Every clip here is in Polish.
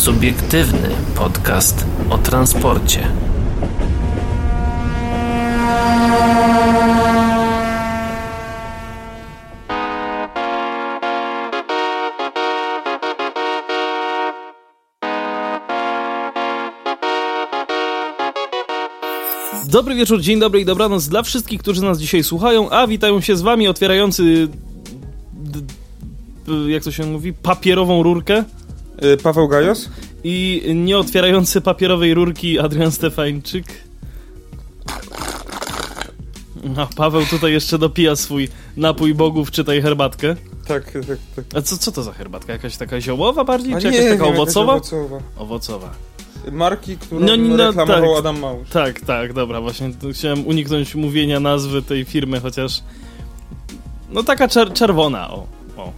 Subiektywny podcast o transporcie. Dobry wieczór, dzień dobry i dobranoc dla wszystkich, którzy nas dzisiaj słuchają, a witają się z wami otwierający jak to się mówi, papierową rurkę Paweł Gajos? i nie otwierający papierowej rurki Adrian Stefańczyk. A Paweł tutaj jeszcze dopija swój napój bogów, czytaj herbatkę. Tak, tak, tak. A co, co to za herbatka? Jakaś taka ziołowa bardziej, A czy jakaś taka wiem, owocowa? Jakaś owocowa. Owocowa. Marki, którą No, no, reklamował tak. Adam Małysz. Tak, tak, dobra, właśnie chciałem uniknąć mówienia nazwy tej firmy, chociaż no taka czer czerwona, o, o.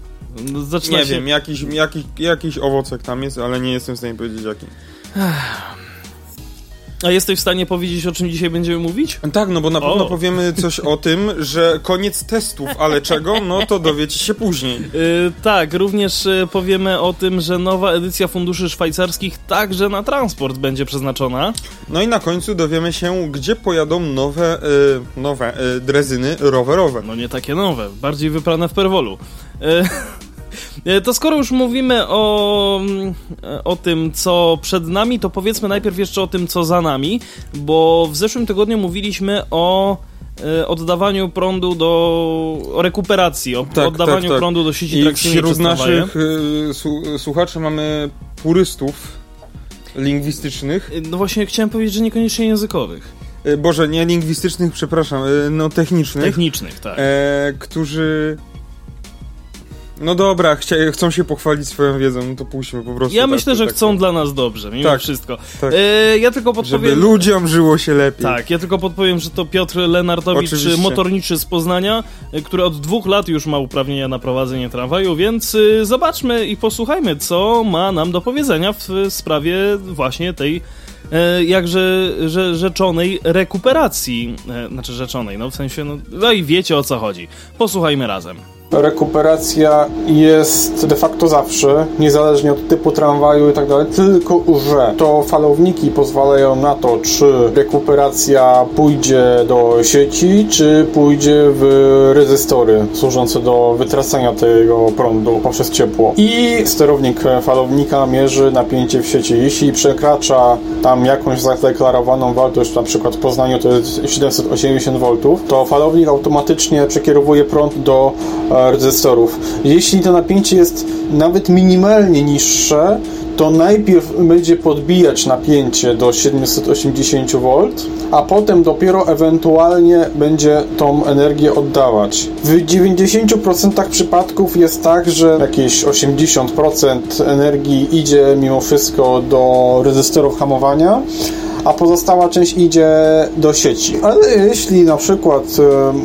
No, Zaczyna Nie się... wiem, jakiś, jakiś, jakiś owocek tam jest, ale nie jestem w stanie powiedzieć jaki. A jesteś w stanie powiedzieć, o czym dzisiaj będziemy mówić? Tak, no bo na pewno O. powiemy coś o tym, że koniec testów, ale czego, no to dowiecie się później. Yy, tak, również yy, powiemy o tym, że nowa edycja funduszy szwajcarskich także na transport będzie przeznaczona. No i na końcu dowiemy się, gdzie pojadą nowe, y, nowe y, drezyny rowerowe. No nie takie nowe, bardziej wyprane w perwolu. E, To skoro już mówimy o, mm, e, o tym, co przed nami, to powiedzmy najpierw jeszcze o tym, co za nami, bo w zeszłym tygodniu mówiliśmy o e, oddawaniu prądu do o rekuperacji, o Tak, oddawaniu tak, tak. prądu do sieci I wśród naszych y, słuchaczy mamy purystów lingwistycznych. E, No właśnie chciałem powiedzieć, że niekoniecznie językowych, Boże, nie lingwistycznych, przepraszam, no technicznych. technicznych, tak. e, którzy. No dobra, chcia, chcą się pochwalić swoją wiedzą, no to puśćmy po prostu. Ja tak, myślę, że tak, chcą dla nas dobrze, mimo Tak, wszystko. tak. E, ja tylko Żeby podpowiem... ludziom żyło się lepiej. Tak, ja tylko podpowiem, że to Piotr Lenartowicz, Oczywiście. motorniczy z Poznania, y, który od dwóch lat już ma uprawnienia na prowadzenie tramwaju, więc y, zobaczmy i posłuchajmy, co ma nam do powiedzenia w sprawie właśnie tej e, jakże że, rzeczonej rekuperacji. E, znaczy rzeczonej, no w sensie, no, no i wiecie o co chodzi. Posłuchajmy razem. Rekuperacja jest de facto zawsze, niezależnie od typu tramwaju i tak dalej, tylko że to falowniki pozwalają na to, czy rekuperacja pójdzie do sieci, czy pójdzie w rezystory służące do wytracania tego prądu poprzez ciepło. I sterownik falownika mierzy napięcie w sieci. Jeśli przekracza tam jakąś zadeklarowaną wartość, na przykład w Poznaniu to jest 780 V, to falownik automatycznie przekierowuje prąd do e, rezystorów. Jeśli to napięcie jest nawet minimalnie niższe, to najpierw będzie podbijać napięcie do 780 V, a potem dopiero ewentualnie będzie tą energię oddawać. W 90% przypadków jest tak, że jakieś 80% energii idzie mimo wszystko do rezystorów hamowania, a pozostała część idzie do sieci. Ale jeśli na przykład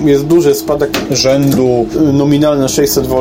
jest duży spadek rzędu e, nominalny 600 V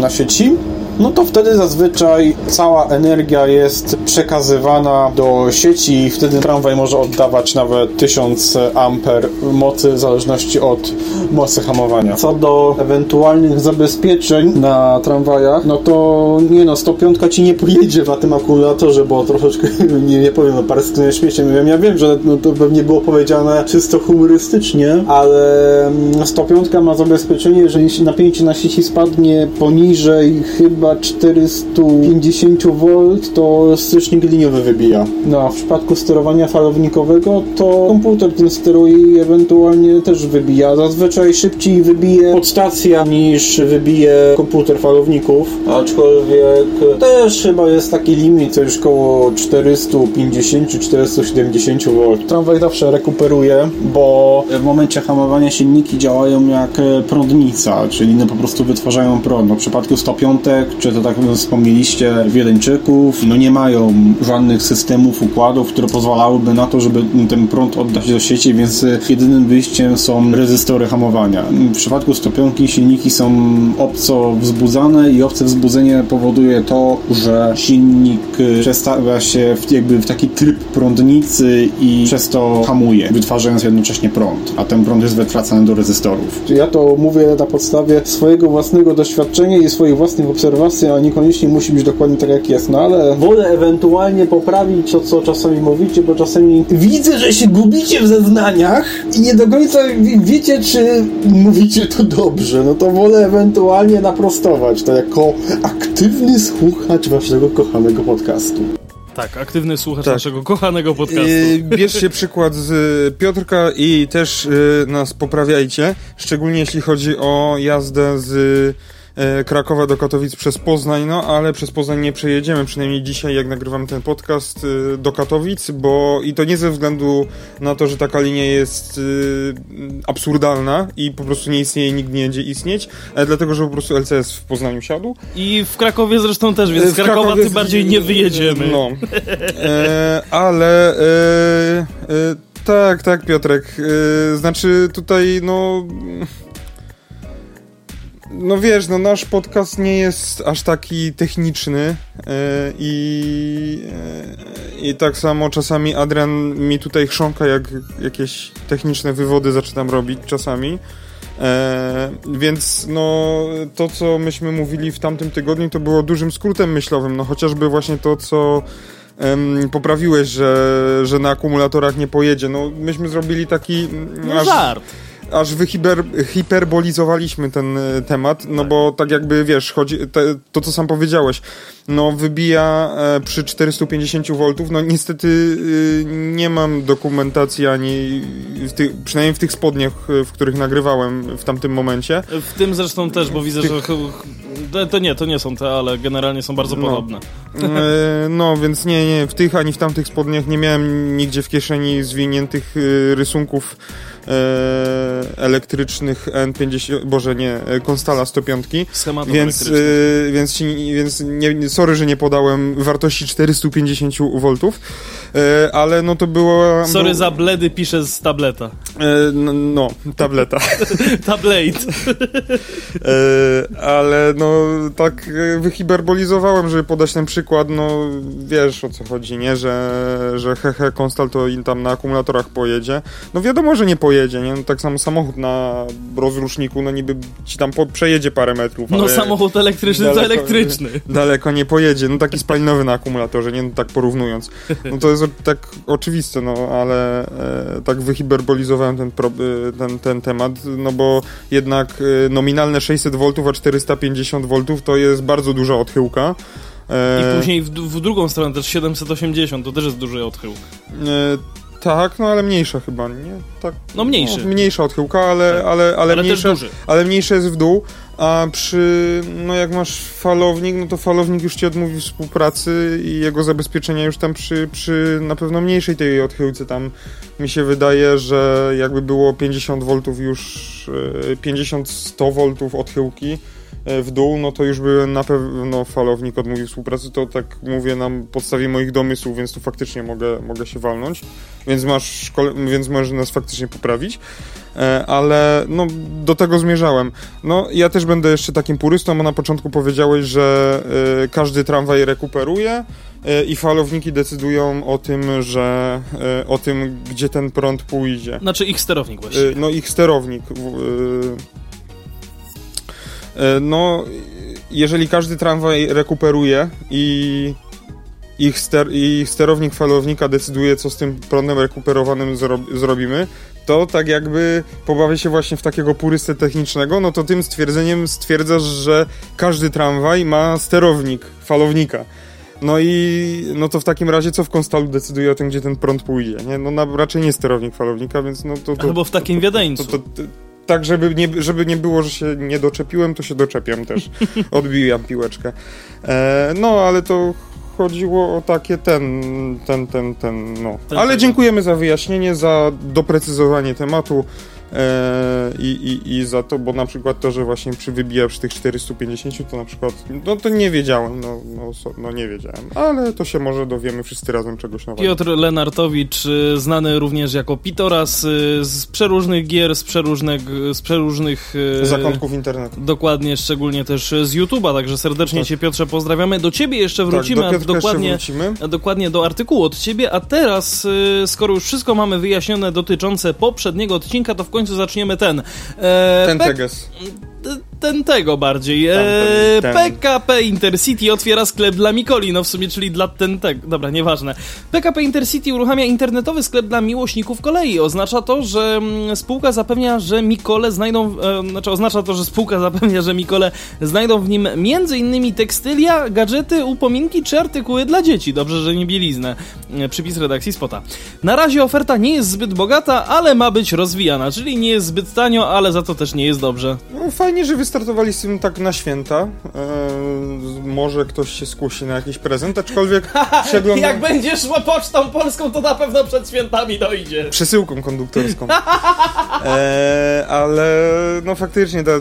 na sieci, no to wtedy zazwyczaj cała energia jest przekazywana do sieci i wtedy tramwaj może oddawać nawet 1000 amper mocy w zależności od mocy hamowania. Co do ewentualnych zabezpieczeń na tramwajach, no to nie no, 105 ci nie pojedzie na tym akumulatorze, bo troszeczkę, nie, nie powiem, no parę śmieciem. Ja, ja wiem, że no, to pewnie było powiedziane czysto humorystycznie, ale mm, 105 ma zabezpieczenie, że jeśli napięcie na sieci spadnie poniżej chyba 450 V, to stycznik liniowy wybija. No, a w przypadku sterowania falownikowego, to komputer tym steruje i ewentualnie też wybija. Zazwyczaj szybciej wybije podstacja niż wybije komputer falowników, aczkolwiek też chyba jest taki limit, to już koło 450-470 V. Tramwaj zawsze rekuperuje, bo w momencie hamowania silniki działają jak prądnica, czyli one po prostu wytwarzają prąd. No, w przypadku 105 czy to tak wspomnieliście, Wiedeńczyków, no nie mają żadnych systemów, układów, które pozwalałyby na to, żeby ten prąd oddać do sieci, więc jedynym wyjściem są rezystory hamowania. W przypadku 105 silniki są obco wzbudzane i obce wzbudzenie powoduje to, że silnik przestawia się w, jakby w taki tryb prądnicy i przez to hamuje, wytwarzając jednocześnie prąd, a ten prąd jest wytracany do rezystorów. Ja to mówię na podstawie swojego własnego doświadczenia i swoich własnych obserwacji obserwacja, a niekoniecznie musi być dokładnie tak jak jest, no ale wolę ewentualnie poprawić to, co czasami mówicie, bo czasami widzę, że się gubicie w zeznaniach i nie do końca wiecie, czy mówicie to dobrze, no to wolę ewentualnie naprostować to jako aktywny słuchacz waszego kochanego podcastu. Tak, aktywny słuchacz tak. naszego kochanego podcastu. Yy, bierzcie przykład z Piotrka i też yy, nas poprawiajcie, szczególnie jeśli chodzi o jazdę z Krakowa do Katowic przez Poznań, no ale przez Poznań nie przejedziemy, przynajmniej dzisiaj jak nagrywam ten podcast e, do Katowic, bo i to nie ze względu na to, że taka linia jest y, absurdalna i po prostu nie istnieje i nigdy nie będzie istnieć, ale dlatego, że po prostu LCS w Poznaniu siadł. I w Krakowie zresztą też, więc z Krakowa Krakowie, tym bardziej nie wyjedziemy. No, e, ale e, tak, tak Piotrek, znaczy tutaj no no wiesz, no nasz podcast nie jest aż taki techniczny yy, i, yy, i tak samo czasami Adrian mi tutaj chrząka, jak jakieś techniczne wywody zaczynam robić czasami. E, więc no to, co myśmy mówili w tamtym tygodniu, to było dużym skrótem myślowym, no chociażby właśnie to, co poprawiłeś, że, że na akumulatorach nie pojedzie. No myśmy zrobili taki... No aż, żart aż wyhiper, hiperbolizowaliśmy ten e, temat, no tak. bo tak jakby, wiesz, chodzi, te, to co sam powiedziałeś, no wybija e, przy 450 V, no niestety e, nie mam dokumentacji ani, w ty, przynajmniej w tych spodniach, e, w których nagrywałem w tamtym momencie. W tym zresztą też, bo widzę, tych... że to nie, to nie są te, ale generalnie są bardzo no. podobne. E, no, więc nie, nie, w tych ani w tamtych spodniach nie miałem nigdzie w kieszeni zwiniętych rysunków elektrycznych N50, boże nie, Konstala 105. Schematów więc, e, więc, więc nie, sorry, że nie podałem wartości 450 V, e, ale no to było... Sorry za bledy, piszę z tableta. E, no, no, tableta. Tablate. e, ale no tak wyhiberbolizowałem, żeby podać ten przykład, no wiesz o co chodzi, nie? Że, że hehe, Konstal to tam na akumulatorach pojedzie. No wiadomo, że nie pojedzie pojedzie, nie? No, tak samo samochód na rozruszniku, no niby ci tam po, przejedzie parę metrów, No samochód elektryczny daleko, to elektryczny. Daleko nie pojedzie, no taki spalinowy na akumulatorze, nie? No, tak porównując. No to jest tak oczywiste, no ale e, tak wyhiberbolizowałem ten, pro, e, ten, ten temat, no bo jednak e, nominalne 600 V a 450 V to jest bardzo duża odchyłka. E, I później w, w, drugą stronę też 780, to też jest duży odchył. Tak, no ale mniejsza chyba, nie? Tak, no mniejszy. No, mniejsza odchyłka, ale, tak. ale, ale, ale mniejsza, ale mniejsze jest w dół, a przy, no jak masz falownik, no to falownik już ci odmówi współpracy i jego zabezpieczenia już tam przy, przy na pewno mniejszej tej odchyłce tam mi się wydaje, że jakby było 50 V już, 50-100 e, V odchyłki, w dół, no to już by na pewno falownik odmówił współpracy, to tak mówię na podstawie moich domysłów, więc tu faktycznie mogę, mogę się walnąć, więc masz więc możesz nas faktycznie poprawić, e, ale no do tego zmierzałem. No ja też będę jeszcze takim purystą, bo na początku powiedziałeś, że e, każdy tramwaj rekuperuje, i falowniki decydują o tym, że o tym, gdzie ten prąd pójdzie. Znaczy ich sterownik właśnie. No ich sterownik. E, no, jeżeli każdy tramwaj rekuperuje i ich, ster, ich sterownik falownika decyduje, co z tym prądem rekuperowanym zro, zrobimy, to tak jakby pobawia się właśnie w takiego purystę technicznego, no to tym stwierdzeniem stwierdzasz, że każdy tramwaj ma sterownik falownika. No i no to w takim razie co w konstalu decyduje o tym, gdzie ten prąd pójdzie, nie? No na, raczej nie sterownik falownika, więc no to... to Albo w takim wiedeńcu. To, to, tak, żeby nie, żeby nie było, że się nie doczepiłem, to się doczepiam też. Odbijam piłeczkę. E, no, ale to chodziło o takie ten, ten, ten, ten, no. Ale dziękujemy za wyjaśnienie, za doprecyzowanie tematu. E, i, i, i za to, bo na przykład to, że właśnie przy wybija przy tych 450, to na przykład, no to nie wiedziałem, no, no, no nie wiedziałem, ale to się może dowiemy wszyscy razem czegoś nowego. Piotr Lenartowicz, y, znany również jako Pitoras y, z przeróżnych gier, z przeróżnych, z przeróżnych y, zakątków internetu. Dokładnie, szczególnie też z YouTube'a, także serdecznie tak. Cię Piotrze pozdrawiamy. Do Ciebie jeszcze wrócimy, tak, do dokładnie, jeszcze wrócimy. dokładnie do artykułu od Ciebie, a teraz, skoro już wszystko mamy wyjaśnione dotyczące poprzedniego odcinka, to w końcu końcu zaczniemy ten. E, ten Teges. Ten tego bardziej. Ten, ten, ten. PKP Intercity otwiera sklep dla Mikoli, no w sumie, czyli dla ten tego. Dobra, nieważne. PKP Intercity uruchamia internetowy sklep dla miłośników kolei. Oznacza to, że mm, spółka zapewnia, że Mikole znajdą, e, znaczy oznacza to, że spółka zapewnia, że Mikole znajdą w nim m.in. tekstylia, gadżety, upominki czy artykuły dla dzieci. Dobrze, że nie bieliznę. E, przypis redakcji Spota. Na razie oferta nie jest zbyt bogata, ale ma być rozwijana, czyli nie jest zbyt tanio, ale za to też nie jest dobrze. No, fajnie, że wystartowali z tym tak na święta. Eee, może ktoś się skusi na jakiś prezent, aczkolwiek przeglądam... Jak będziesz szła pocztą polską, to na pewno przed świętami dojdzie. Przesyłką konduktorską. Eee, ale no faktycznie ta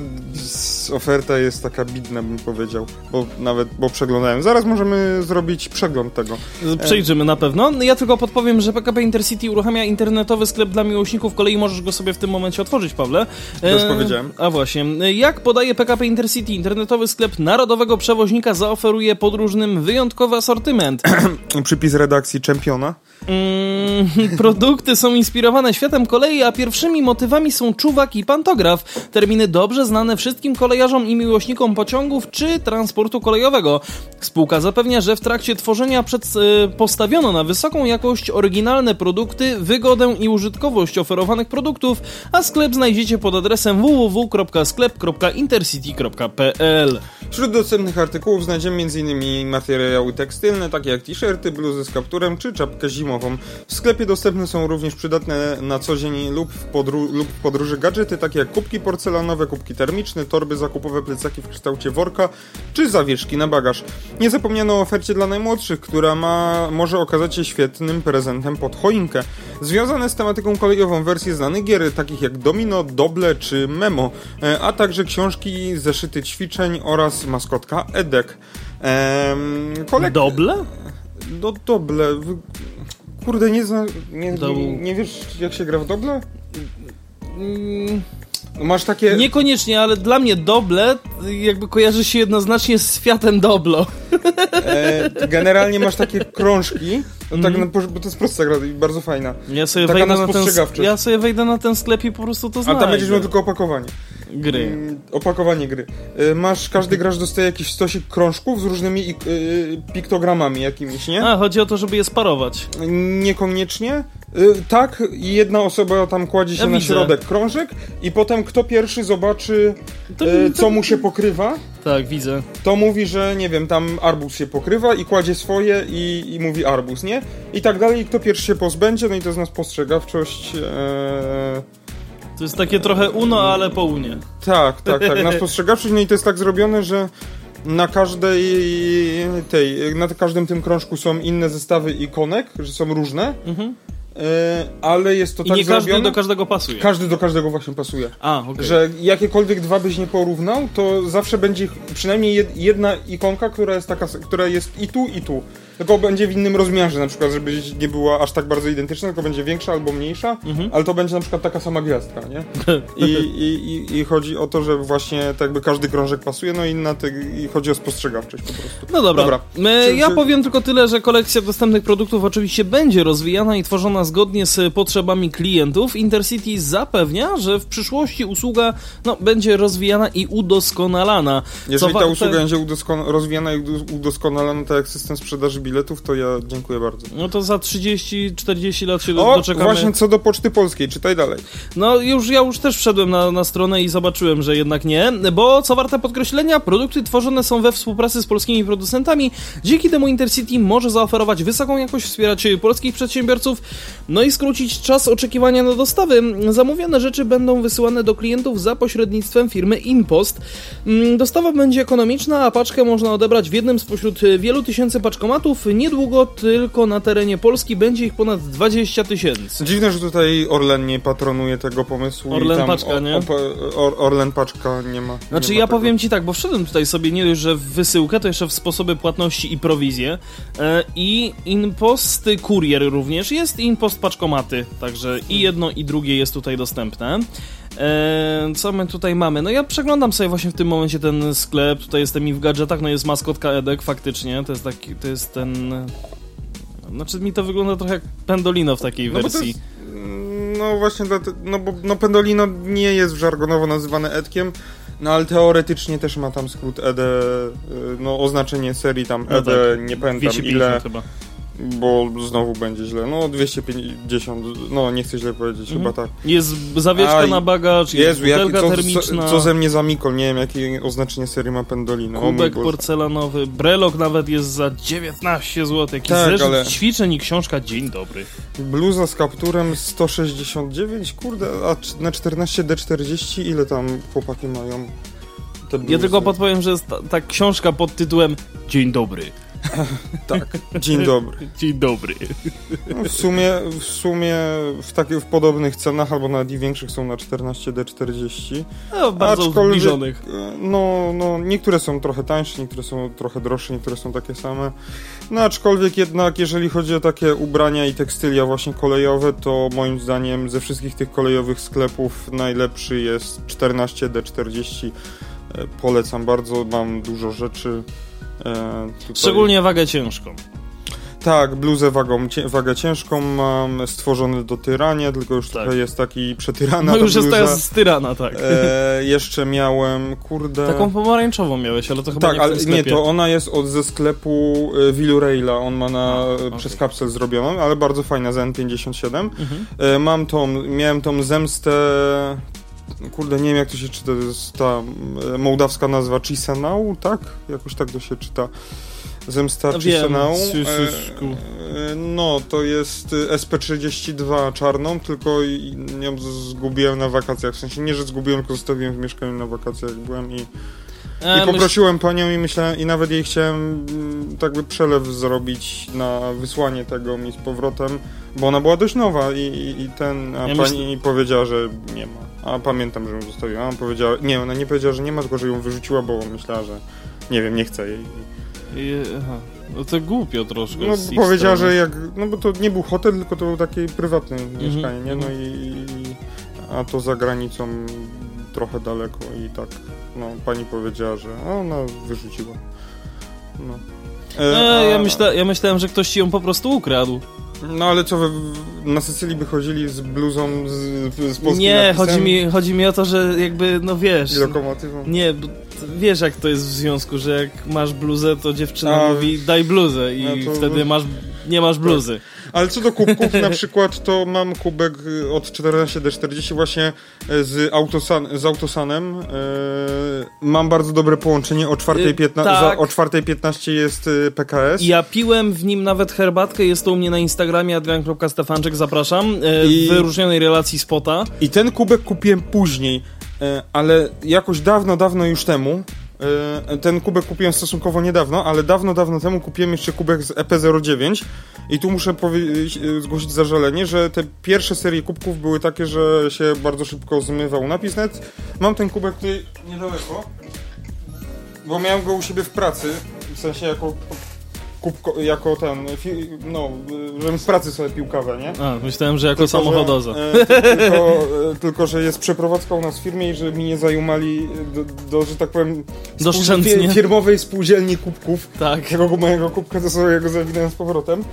oferta jest taka bidna, bym powiedział, bo nawet, bo przeglądałem. Zaraz możemy zrobić przegląd tego. Przejrzymy na pewno. Ja tylko podpowiem, że PKP Intercity uruchamia internetowy sklep dla miłośników kolei. Możesz go sobie w tym momencie otworzyć, Pawle. Już powiedziałem. A właśnie. Jak podaje PKP Intercity, internetowy sklep narodowego przewoźnika zaoferuje podróżnym wyjątkowy asortyment. Przypis redakcji czempiona. Mm, produkty są inspirowane światem kolei, a pierwszymi motywami są czuwak i pantograf. Terminy dobrze znane wszystkim kolejarzom i miłośnikom pociągów czy transportu kolejowego. Spółka zapewnia, że w trakcie tworzenia przed, e, postawiono na wysoką jakość oryginalne produkty, wygodę i użytkowość oferowanych produktów, a sklep znajdziecie pod adresem www.sklep.intercity.pl. Wśród dostępnych artykułów znajdziemy m.in. materiały tekstylne, takie jak t-shirty, bluzy z kapturem czy czapkę zimową zimową. W sklepie dostępne są również przydatne na co dzień lub w, podru lub w podróży gadżety, takie jak kubki porcelanowe, kubki termiczne, torby zakupowe, plecaki w kształcie worka, czy zawieszki na bagaż. Nie zapomniano o ofercie dla najmłodszych, która ma, może okazać się świetnym prezentem pod choinkę. Związane z tematyką kolejową wersje znanych gier, takich jak Domino, Doble czy Memo, e, a także książki, zeszyty ćwiczeń oraz maskotka Edek. Ehm, kolek... Doble? No doble. Kurde, nie, zna, nie, nie, nie wiesz jak się gra w doble? Mm. Masz takie... Niekoniecznie, ale dla mnie Doble jakby kojarzy się jednoznacznie z Fiatem Doblo. E, generalnie masz takie krążki, no tak, mm. bo to jest prosta gra i bardzo fajna. Ja sobie, Taka wejdę na, ten, ja sobie wejdę na ten sklep i po prostu to znajdę. A tam będziesz miał tylko opakowanie. Gry. Mm, opakowanie gry. E, masz, każdy gracz dostaje jakiś stosik krążków z różnymi e, piktogramami jakimiś, nie? A, chodzi o to, żeby je sparować. Niekoniecznie. Y, tak, jedna osoba tam kładzie się ja na widzę. środek krążek i potem kto pierwszy zobaczy, to, y, co mu się pokrywa. Tak, widzę. To mówi, że nie wiem, tam arbus się pokrywa i kładzie swoje i, i mówi arbus, nie? I tak dalej, kto pierwszy się pozbędzie, no i to jest nas postrzegawczość. E... To jest takie trochę uno, ale po unie. Tak, tak, tak. Na spostrzegawczość, no i to jest tak zrobione, że na każdej tej, na każdym tym krążku są inne zestawy ikonek, że są różne. Mhm. E, ale jest to I tak nie każdy zrobione, do każdego pasuje. Każdy do każdego właśnie pasuje. A, okay. Że jakiekolwiek dwa byś nie porównał, to zawsze będzie przynajmniej jedna ikonka, która jest taka, która jest i tu, i tu tylko będzie w innym rozmiarze, na przykład, żeby nie była aż tak bardzo identyczna, tylko będzie większa albo mniejsza, mhm. ale to będzie na przykład taka sama gwiazdka, nie? I, i, i, I, chodzi o to, że właśnie tak jakby każdy krążek pasuje, no i, na te, i chodzi o spostrzegawczość po prostu. No dobra, dobra. My, ja powiem tylko tyle, że kolekcja dostępnych produktów oczywiście będzie rozwijana i tworzona zgodnie z potrzebami klientów. Intercity zapewnia, że w przyszłości usługa no, będzie rozwijana i udoskonalana. Jeżeli ta usługa będzie udoskon rozwijana i udoskonalana, tak jak system sprzedaży biletów, to ja dziękuję bardzo. No to za 30-40 lat się o, doczekamy. właśnie co do Poczty Polskiej, czytaj dalej. No już ja już też wszedłem na, na stronę i zobaczyłem, że jednak nie, bo co warte podkreślenia, produkty tworzone są we współpracy z polskimi producentami, dzięki temu Intercity może zaoferować wysoką jakość, wspierać polskich przedsiębiorców, no i skrócić czas oczekiwania na dostawy. Zamówione rzeczy będą wysyłane do klientów za pośrednictwem firmy InPost. Mm, dostawa będzie ekonomiczna, a paczkę można odebrać w jednym spośród wielu tysięcy paczkomatów, niedługo tylko na terenie Polski będzie ich ponad 20 tysięcy. Dziwne, że tutaj Orlen nie patronuje tego pomysłu. Orlen Paczka, nie? Or, Orlen Paczka nie ma. Znaczy nie ja powiem Ci tak, bo wszedłem tutaj sobie nie dość, że w wysyłkę, to jeszcze w sposoby płatności i prowizje e, i Inpost Kurier również jest Inpost Paczkomaty, także i jedno i drugie jest tutaj dostępne. Eee, co my tutaj mamy? No ja przeglądam sobie właśnie w tym momencie ten sklep, tutaj jestem i w gadżetach, no jest maskotka Edek faktycznie, to jest taki, to jest ten... Znaczy mi to wygląda trochę jak Pendolino w takiej no wersji. Jest, no właśnie, no bo no Pendolino nie jest żargonowo nazywane Edkiem, No ale teoretycznie też ma tam skrót ED, no oznaczenie serii tam ED, no tak. nie pamiętam ile. Chyba bo znowu będzie źle. No 250, no nie chcę źle powiedzieć, mhm. chyba tak. Jest zawieszka A, na bagaż, jest butelka co, termiczna. Co, co ze mnie za Mikol, nie wiem jakie oznaczenie serii ma Pendolino. Kubek porcelanowy, brelok nawet jest za 19 zł, jakiś tak, zeszyt ale... ćwiczeń i książka, dzień dobry. Bluza z kapturem 169, kurde, a na 14D40 ile tam chłopaki mają? Ja tylko podpowiem, że jest ta, ta książka pod tytułem Dzień dobry. tak, dzień dobry. Dzień dobry. No, w, sumie, w sumie w, takich, w podobnych cenach, albo nawet i większych są na 14D40. No, bardzo Aczkolwiek, zbliżonych. No, no, niektóre są trochę tańsze, niektóre są trochę droższe, niektóre są takie same. No aczkolwiek jednak, jeżeli chodzi o takie ubrania i tekstylia właśnie kolejowe, to moim zdaniem ze wszystkich tych kolejowych sklepów najlepszy jest 14D40. E, polecam bardzo, mam dużo rzeczy. E, tutaj... Szczególnie wagę ciężką. Tak, bluzę wagą, wagę ciężką mam, stworzony do tyrania, tylko już tak. jest taki przetyrana No już jest teraz z tyrana, tak. E, jeszcze miałem, kurde... Taką pomarańczową miałeś, ale to chyba tak, nie ale nie, to ona jest od, ze sklepu e, Viluraila, on ma na, A, okay. przez kapsel zrobioną, ale bardzo fajna, za N57. Mhm. E, mam tą, miałem tą zemstę kurde, nie wiem jak to się czyta, to jest ta e, mołdawska nazwa Chisenau, tak? Jakoś tak to się czyta. Zemsta no, Chisenau. E, no, to jest SP32 czarną, tylko ją zgubiłem na wakacjach. W sensie nie, że zgubiłem, tylko zostawiłem w mieszkaniu na wakacjach, byłem i i poprosiłem panią i myślałem, i nawet jej chciałem mm, tak by przelew zrobić na wysłanie tego mi z powrotem, bo ona była dość nowa i, i ten, a ja pani myśl... powiedziała, że nie ma. A pamiętam, że ją zostawiła. Ona powiedziała, nie, ona nie powiedziała, że nie ma, tylko że ją wyrzuciła, bo myślała, że nie wiem, nie chce jej. I, aha. No to głupio troszkę. No powiedziała, że jak, no bo to nie był hotel, tylko to był takie prywatne mhm, mieszkanie, nie? No mhm. i, a to za granicą trochę daleko i tak, no pani powiedziała, że ona wyrzuciła. No. E, e, ja, myśla, ja myślałem, że ktoś ci ją po prostu ukradł. No ale co, wy na Sycylii by chodzili z bluzą z, z polskim Nie, chodzi mi, chodzi mi o to, że jakby, no wiesz... I lokomotywą. Nie, wiesz jak to jest w związku, że jak masz bluzę, to dziewczyna A, mówi daj bluzę i no to... wtedy masz, nie masz bluzy. Tak. Ale co do kubków, na przykład to mam kubek y, od 14 do 40 właśnie y, z, autosan, z autosanem. Yy, mam bardzo dobre połączenie. O 4.15 tak. o 4.15 jest PKS. Ja piłem w nim nawet herbatkę. Jest to u mnie na Instagramie adrian.stefanczyk, zapraszam. I, w wyróżnionej relacji spota. I ten kubek kupiłem później. Ale jakoś dawno, dawno już temu E, ten kubek kupiłem stosunkowo niedawno, ale dawno, dawno temu kupiłem jeszcze kubek z EP09 i tu muszę e, zgłosić zażalenie, że te pierwsze serie kubków były takie, że się bardzo szybko zmywał napis. Nawet mam ten kubek tutaj niedaleko, bo miałem go u siebie w pracy, w sensie jako kubko, jako ten, no, żebym w pracy sobie pił kawę, nie? A, myślałem, że jako tylko, samochodoza. Że, e, tylko, e, tylko, że jest przeprowadzka u nas w firmie i że mi nie zajumali do, do że tak powiem, spółdzielni, firmowej spółdzielni kubków. Tak. Tego mojego kubka to sobie go zawinąłem z powrotem.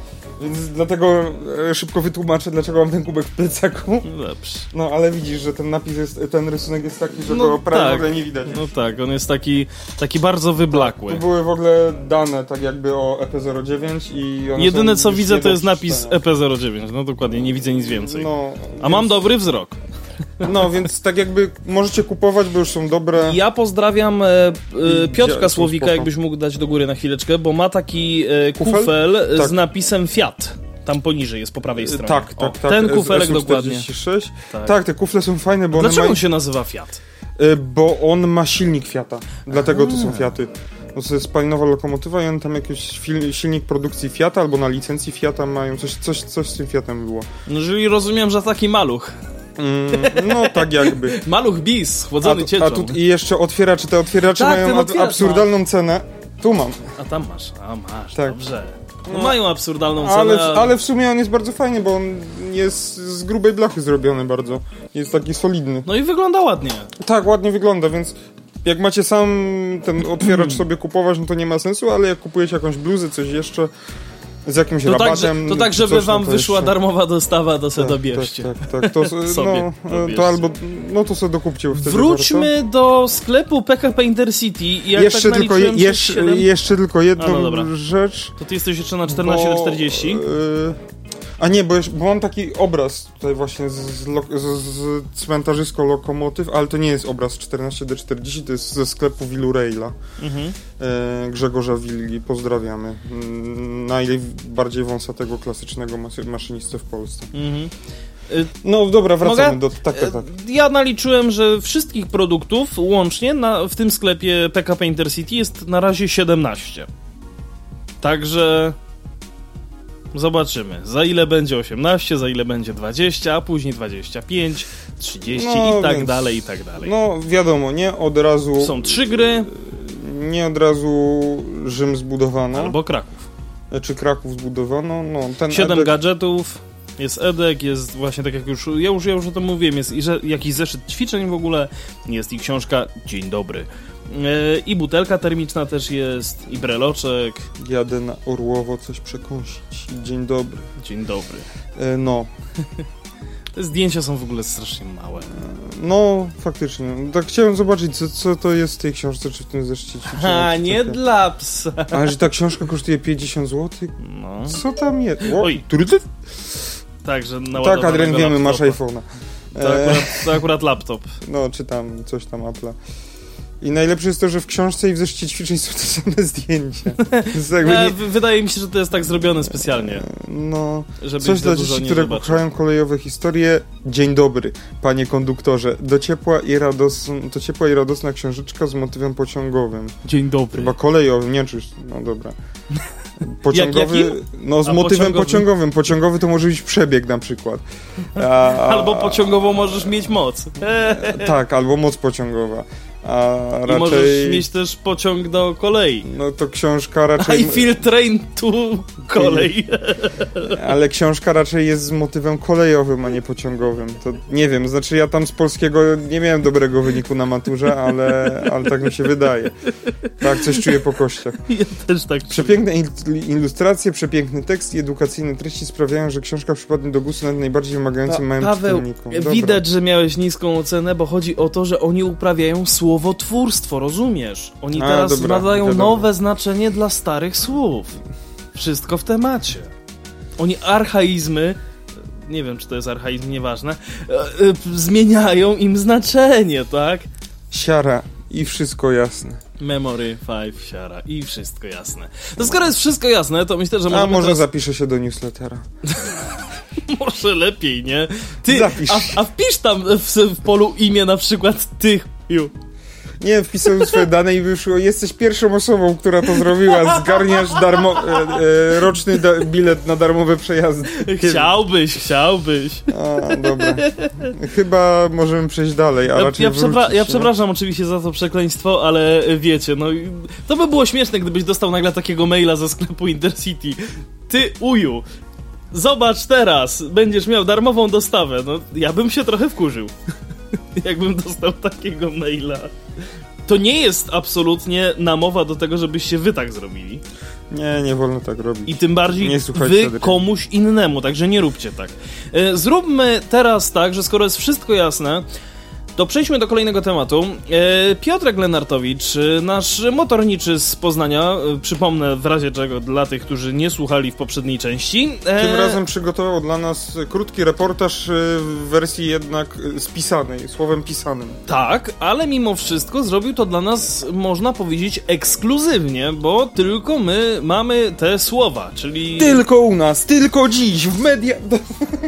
Więc dlatego e, szybko wytłumaczę, dlaczego mam ten kubek w plecaku. No dobrze. No, ale widzisz, że ten napis jest, ten rysunek jest taki, że no, go prawie tak. nie widać. No tak, on jest taki, taki bardzo wyblakły. Tu były w ogóle dane, tak jakby o EP09 i one Jedyne co widzę to jest napis EP09, no dokładnie, nie widzę nic więcej. No, A więc... mam dobry wzrok. No, więc tak jakby możecie kupować, bo już są dobre. Ja pozdrawiam e, e, Piotrka Słowika, jakbyś mógł dać do góry na chwileczkę, bo ma taki e, kufel, kufel tak. z napisem Fiat. Tam poniżej jest po prawej stronie. Tak, tak, o, tak. Ten kufelek dokładnie. Tak. tak, te kufle są fajne, bo Dlaczego one on się nazywa Fiat? E, bo on ma silnik Fiata. Dlatego A. to są Fiaty. To jest spalinowa lokomotywa i on tam jakiś silnik produkcji Fiata albo na licencji Fiata mają coś, coś, coś z tym Fiatem było. No, jeżeli rozumiem, że taki maluch. Mm, no tak jakby. Maluch bis, chłodzony cieczą. A tu i jeszcze otwieracze, te otwieracze tak, mają ad, absurdalną cenę. Tu mam. A tam masz, a masz, tak. dobrze. No, mają absurdalną cenę. Ale, ale w sumie on jest bardzo fajny, bo on jest z grubej blachy zrobiony bardzo. Jest taki solidny. No i wygląda ładnie. Tak, ładnie wygląda, więc jak macie sam ten otwieracz sobie kupować, no to nie ma sensu, ale jak kupujecie jakąś bluzę, coś jeszcze, z jakimś to rabatem. Tak, to tak, żeby wam wyszła jeszcze. darmowa dostawa, to sobie tak, dobierzcie. Tak, tak, tak. To, sobie no, to albo, no to sobie dokupcie wtedy Wróćmy warto. do sklepu PKP Intercity. Jak jeszcze, tak tylko, je, jeszcze, jeszcze tylko jedną no rzecz. To ty jesteś jeszcze na 14.40? Yy, a nie, bo, bo mam taki obraz tutaj właśnie z, z, z, z cmentarzysko Lokomotyw, ale to nie jest obraz 14D40, to jest ze sklepu Raila mhm. e, Grzegorza Wilgi. Pozdrawiamy. Mm, najbardziej wąsatego klasycznego maszynistę w Polsce. Mhm. No dobra, wracamy Mogę? do... Tak, tak, tak. Ja naliczyłem, że wszystkich produktów łącznie na, w tym sklepie PKP Intercity jest na razie 17. Także Zobaczymy. Za ile będzie 18, za ile będzie 20, a później 25, 30 no, i tak więc, dalej, i tak dalej. No wiadomo, nie od razu... Są trzy gry. Nie od razu Rzym zbudowano. Albo Kraków. Czy Kraków zbudowano? No, ten Siedem edek... gadżetów. Jest Edek, jest właśnie tak jak już ja już, ja już o tym mówiłem, jest jakiś zeszyt ćwiczeń w ogóle, jest i książka Dzień dobry. E, I butelka termiczna też jest, i breloczek. Jadę na Orłowo coś przekąsić. Dzień dobry. Dzień dobry. E, no. Te zdjęcia są w ogóle strasznie małe. No, faktycznie. Tak chciałem zobaczyć, co, co to jest w tej książce, czy w tym zeszcie A, nie taka. dla psa. Ale że ta książka kosztuje 50 zł? No. Co tam jest? O, Oj. Także na Tak, Adrian, wiemy, masz iPhone'a. To akurat, to akurat laptop. No, czy tam coś tam Apple'a. I najlepsze jest to, że w książce i w zeszcie ćwiczeń są te same zdjęcia. nie... Wydaje mi się, że to jest tak zrobione specjalnie. No, żeby coś dla dzieci, które kochają kolejowe historie. Dzień dobry, panie konduktorze. Do ciepła i, rados... to ciepła i radosna książeczka z motywem pociągowym. Dzień dobry. Chyba kolejowym, nie czy... No dobra. Pociągowy, Jak, no z A motywem pociągowym? pociągowym. Pociągowy to może być przebieg na przykład. A, albo pociągową możesz mieć moc. tak, albo moc pociągowa. A raczej... I możesz mieć też pociąg do kolei. No to książka raczej... I feel train to kolej. Ale książka raczej jest z motywem kolejowym, a nie pociągowym. To nie wiem, znaczy ja tam z polskiego nie miałem dobrego wyniku na maturze, ale, ale tak mi się wydaje. Tak, coś czuję po kościach. Ja też tak Przepiękne ilustracje, przepiękny tekst i edukacyjne treści sprawiają, że książka przypadnie do gustu nawet najbardziej wymagającym pa małym Paweł, czytelnikom. Widać, że miałeś niską ocenę, bo chodzi o to, że oni uprawiają słowo słowotwórstwo, rozumiesz? Oni A, teraz dobra, nadają nowe znaczenie dla starych słów. Wszystko w temacie. Oni archaizmy, nie wiem czy to jest archaizm, nieważne, e, e, zmieniają im znaczenie, tak? Siara i wszystko jasne. Memory 5, siara i wszystko jasne. To skoro jest wszystko jasne, to myślę, że możemy A może teraz... zapiszę się do newslettera. może lepiej, nie? Ty, Zapisz. A, a wpisz tam w, w polu imię na przykład tych. Nie, wpisałem swoje dane i wyszło, jesteś pierwszą osobą, która to zrobiła. Zgarniasz darmo, e, e, roczny da, bilet na darmowe przejazdy. Chciałbyś, chciałbyś. A, dobra. Chyba możemy przejść dalej, a ja, raczej ja, przepra ja przepraszam oczywiście za to przekleństwo, ale wiecie, no to by było śmieszne, gdybyś dostał nagle takiego maila ze sklepu Intercity. Ty uju, zobacz teraz, będziesz miał darmową dostawę. No, ja bym się trochę wkurzył. jakbym dostał takiego maila. To nie jest absolutnie namowa do tego, żebyście wy tak zrobili. Nie, nie wolno tak robić. I tym bardziej nie wy komuś innemu, także nie róbcie tak. E, zróbmy teraz tak, że skoro jest wszystko jasne, to przejdźmy do kolejnego tematu. E, Piotrek Lenartowicz, e, nasz motorniczy z Poznania, e, przypomnę w razie czego dla tych, którzy nie słuchali w poprzedniej części. Tym razem przygotował dla nas krótki reportaż w wersji jednak spisanej, słowem pisanym. Tak, ale mimo wszystko zrobił to dla nas, można powiedzieć, ekskluzywnie, bo tylko my mamy te słowa, czyli... Tylko u nas, tylko dziś, w media...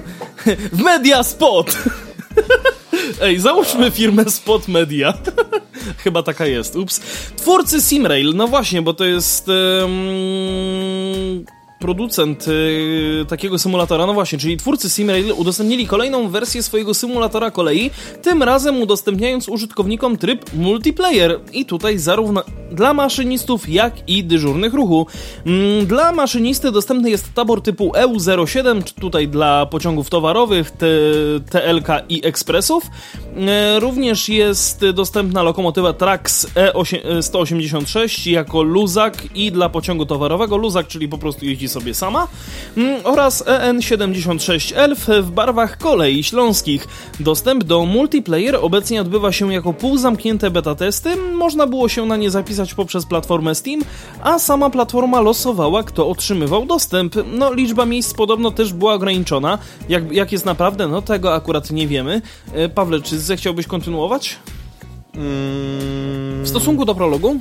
w media spot! Ej, załóżmy firmę Spot Media. Chyba taka jest, ups. Twórcy Simrail, no właśnie, bo to jest... Um producent y, takiego symulatora, no właśnie, czyli twórcy SimRail udostępnili kolejną wersję swojego symulatora kolei, tym razem udostępniając użytkownikom tryb multiplayer i tutaj zarówno dla maszynistów, jak i dyżurnych ruchu. Mm, dla maszynisty dostępny jest tabor typu EU07, tutaj dla pociągów towarowych, TLK i ekspresów. E, również jest dostępna lokomotywa Trax E186 jako luzak i dla pociągu towarowego luzak, czyli po prostu jeździ sobie sama, mm, oraz EN76 Elf w barwach kolei śląskich. Dostęp do multiplayer obecnie odbywa się jako półzamknięte beta testy, można było się na nie zapisać poprzez platformę Steam, a sama platforma losowała, kto otrzymywał dostęp. No, liczba miejsc podobno też była ograniczona. Jak, jak jest naprawdę, no tego akurat nie wiemy. E, Pawle, czy zechciałbyś kontynuować? W stosunku do prologu?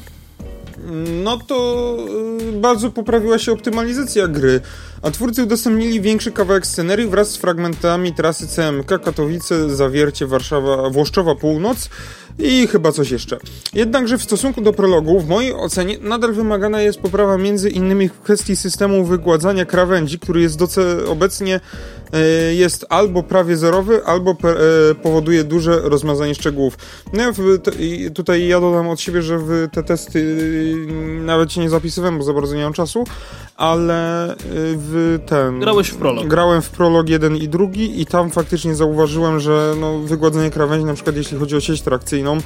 No to y, bardzo poprawiła się optymalizacja gry, a twórcy udostępnili większy kawałek scenerii wraz z fragmentami trasy CMK Katowice, Zawiercie, Warszawa, Włoszczowa Północ i chyba coś jeszcze. Jednakże w stosunku do prologu, w mojej ocenie, nadal wymagana jest poprawa między innymi w kwestii systemu wygładzania krawędzi, który jest obecnie e, jest albo prawie zerowy, albo e, powoduje duże rozmazanie szczegółów. No ja tutaj ja dodam od siebie, że w te testy y, nawet się nie zapisywałem, bo za bardzo nie mam czasu, ale y, w ten... Grałeś w prolog. Grałem w prolog jeden i drugi i tam faktycznie zauważyłem, że no, wygładzenie krawędzi, na przykład jeśli chodzi o sieć trakcyjną,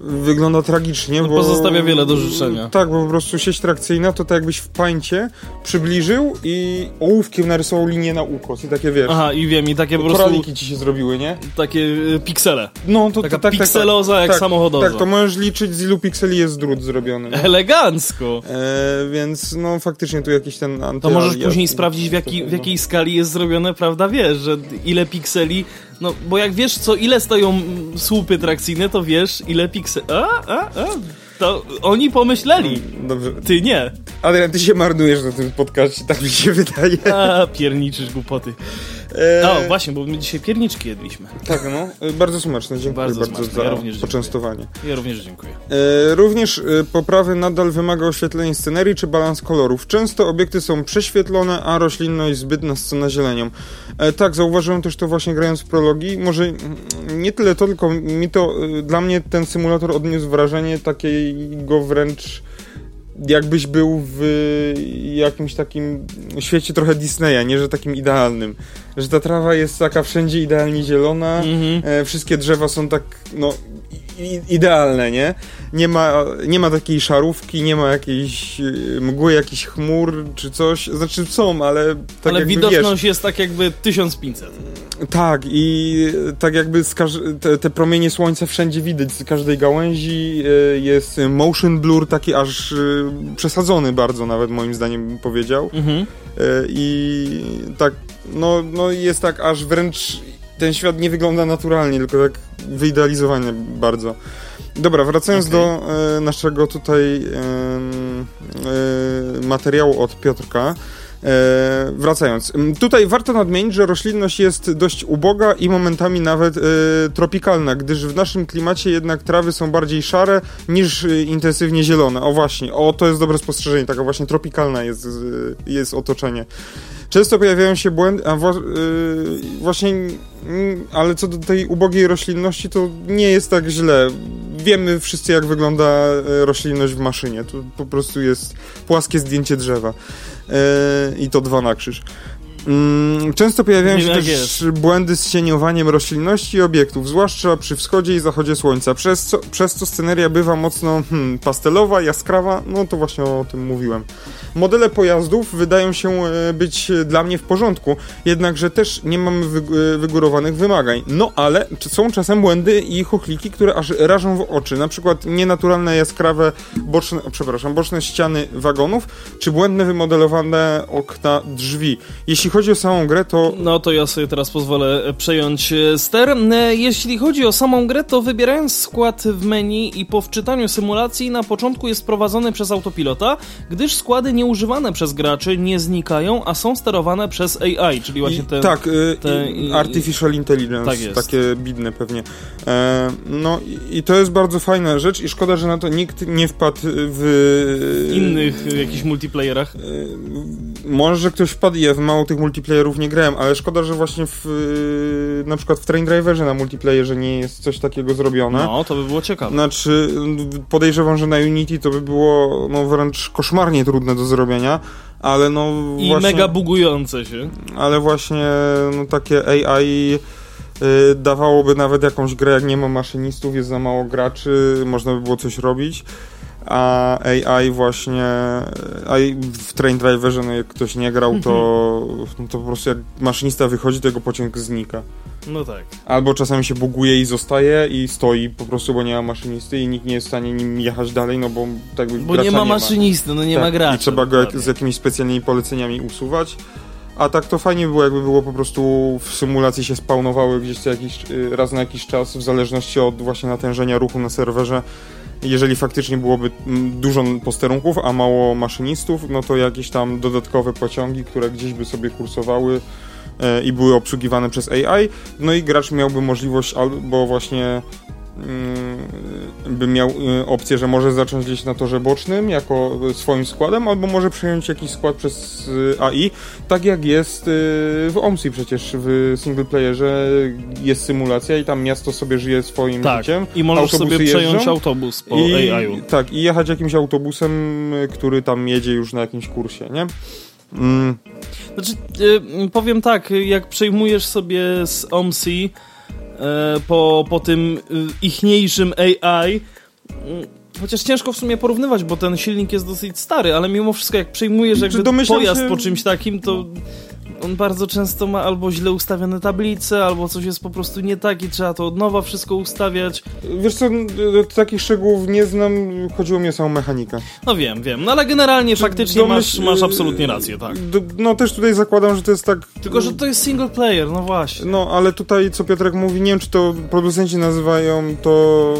wygląda tragicznie, no, bo... Pozostawia wiele do życzenia. Tak, bo po prostu sieć trakcyjna to tak jakbyś w pańcie przybliżył i ołówkiem narysował linię na ukos i takie wiesz... Aha, i wiem, i takie po prostu... Koraliki ci się zrobiły, nie? Takie y, piksele. No, to Taka tak, pikseloza tak, jak tak, samochodoza. Tak, to możesz liczyć z ilu pikseli jest drut zrobiony. Nie? Elegancko! E, więc no faktycznie tu jakiś ten. To możesz później sprawdzić w, jaki, w jakiej skali jest zrobione, prawda, wiesz, że ile pikseli no, bo jak wiesz, co ile stoją słupy trakcyjne, to wiesz, ile pikseli... A, a, a, to oni pomyśleli. Dobrze. Ty nie. Adrian, ty się marnujesz na tym podcaście, tak mi się wydaje. A, pierniczysz głupoty. E... No właśnie, bo my dzisiaj pierniczki jedliśmy. Tak, no. Bardzo smaczne. Dziękuję bardzo, bardzo za ja poczęstowanie. Ja również dziękuję. E, również e, poprawy nadal wymaga oświetlenia scenerii czy balans kolorów. Często obiekty są prześwietlone, a roślinność zbyt nascona zielenią. E, tak, zauważyłem też to właśnie grając w prologi. Może nie tyle to, tylko mi to, e, dla mnie ten symulator odniósł wrażenie takiego wręcz jakbyś był w jakimś takim świecie trochę Disneya, nie, że takim idealnym. Że ta trawa jest taka wszędzie idealnie zielona, mm-hmm. e, wszystkie drzewa są tak, no, idealne, nie? Nie ma, nie ma takiej szarówki, nie ma jakiejś e, mgły, jakichś chmur czy coś. Znaczy są, ale tak Ale widoczność wiesz, jest tak jakby 1500. Tak, i tak jakby te, te, promienie słońca wszędzie widać, z każdej gałęzi e, jest motion blur taki aż e, przesadzony bardzo nawet moim zdaniem bym powiedział. Mhm. I tak, no, no jest tak aż wręcz ten świat nie wygląda naturalnie, tylko tak wyidealizowany bardzo. Dobra, wracając okay. do e, naszego tutaj e, e, materiału od Piotrka. E, wracając, tutaj warto nadmienić, że roślinność jest dość uboga i momentami nawet e, tropikalna, gdyż w naszym klimacie jednak trawy są bardziej szare niż e, intensywnie zielone. O właśnie, o to jest dobre spostrzeżenie, taka właśnie tropikalna jest, jest otoczenie. Często pojawiają się błędy, a właśnie, yy, ale co do tej ubogiej roślinności, to nie jest tak źle. Wiemy wszyscy, jak wygląda roślinność w maszynie. To po prostu jest płaskie zdjęcie drzewa. Yy, I to dwa na krzyż. Mm, często pojawiają się też jest. błędy z cieniowaniem roślinności i obiektów, zwłaszcza przy wschodzie i zachodzie słońca, przez co, przez co sceneria bywa mocno hmm, pastelowa, jaskrawa, no to właśnie o tym mówiłem. Modele pojazdów wydają się e, być dla mnie w porządku, jednakże też nie mamy e, wygórowanych wymagań. No ale są czasem błędy i chochliki, które aż rażą w oczy, na przykład nienaturalne jaskrawe boczne, przepraszam, boczne ściany wagonów, czy błędne wymodelowane okna drzwi. Jeśli jeśli chodzi o samą grę, to... No to ja sobie teraz pozwolę e, przejąć e, ster. E, jeśli chodzi o samą grę, to wybierając skład w menu i po wczytaniu symulacji na początku jest prowadzony przez autopilota, gdyż składy nieużywane przez graczy nie znikają, a są sterowane przez AI, czyli właśnie te... I, tak, te, Artificial Intelligence, tak jest. takie bidne pewnie. E, no i, i to jest bardzo fajna rzecz i szkoda, że na to nikt nie wpadł w... innych jakichś multiplayerach. może ktoś wpadł, ja w mało tych multiplayerów nie grałem, ale szkoda, że właśnie w, y, na przykład w Train Driverze na multiplayerze nie jest coś takiego zrobione. No, to by było ciekawe. Znaczy, podejrzewam, że na Unity to by było no, wręcz koszmarnie trudne do zrobienia, ale no I właśnie, mega bugujące się. Ale właśnie no, takie AI y, dawałoby nawet jakąś grę, jak nie ma maszynistów, jest za mało graczy, można by było coś robić a AI właśnie, a w Train Driverze, no jak ktoś nie grał, to, mhm. no to po prostu jak maszynista wychodzi, to jego pociąg znika. No tak. Albo czasami się buguje i zostaje i stoi po prostu, bo nie ma maszynisty i nikt nie jest w stanie nim jechać dalej, no bo tak Bo nie ma maszynisty, no nie tak, ma gracza. I trzeba go jak, z jakimiś specjalnymi poleceniami usuwać. A tak to fajnie by było, jakby było po prostu w symulacji się spawnowały gdzieś co jakiś, y, raz na jakiś czas, w zależności od właśnie natężenia ruchu na serwerze. Jeżeli faktycznie byłoby mm, dużo posterunków, a mało maszynistów, no to jakieś tam dodatkowe pociągi, które gdzieś by sobie kursowały e, i były obsługiwane przez AI, no i gracz miałby możliwość albo właśnie Mm, by miał y, opcję, że może zacząć gdzieś na torze bocznym jako swoim składem, albo może przejąć jakiś skład przez y, AI, tak jak jest y, w OMSI przecież w singleplayerze jest symulacja i tam miasto sobie żyje swoim tak, życiem. i możesz sobie przejąć jeżdżą, autobus po i, AI-u. Tak, i jechać jakimś autobusem, który tam jedzie już na jakimś kursie, nie? Mm. Znaczy, powiem tak, jak przejmujesz sobie z OMSI po, po tym e, ichniejszym AI. Chociaż ciężko w sumie porównywać, bo ten silnik jest dosyć stary, ale mimo wszystko jak przejmujesz jakby pojazd się... po czymś takim, to on bardzo często ma albo źle ustawione tablice, albo coś jest po prostu nie tak i trzeba to od nowa wszystko ustawiać. Wiesz co, takich szczegółów nie znam, chodziło mi o samą mechanikę. No wiem, wiem, no ale generalnie Czy faktycznie masz, masz absolutnie rację, tak. no też tutaj zakładam, że to jest tak... Tylko, że to jest single player, no właśnie. No, ale tutaj, co Piotrek mówi, nie wiem, czy to producenci nazywają to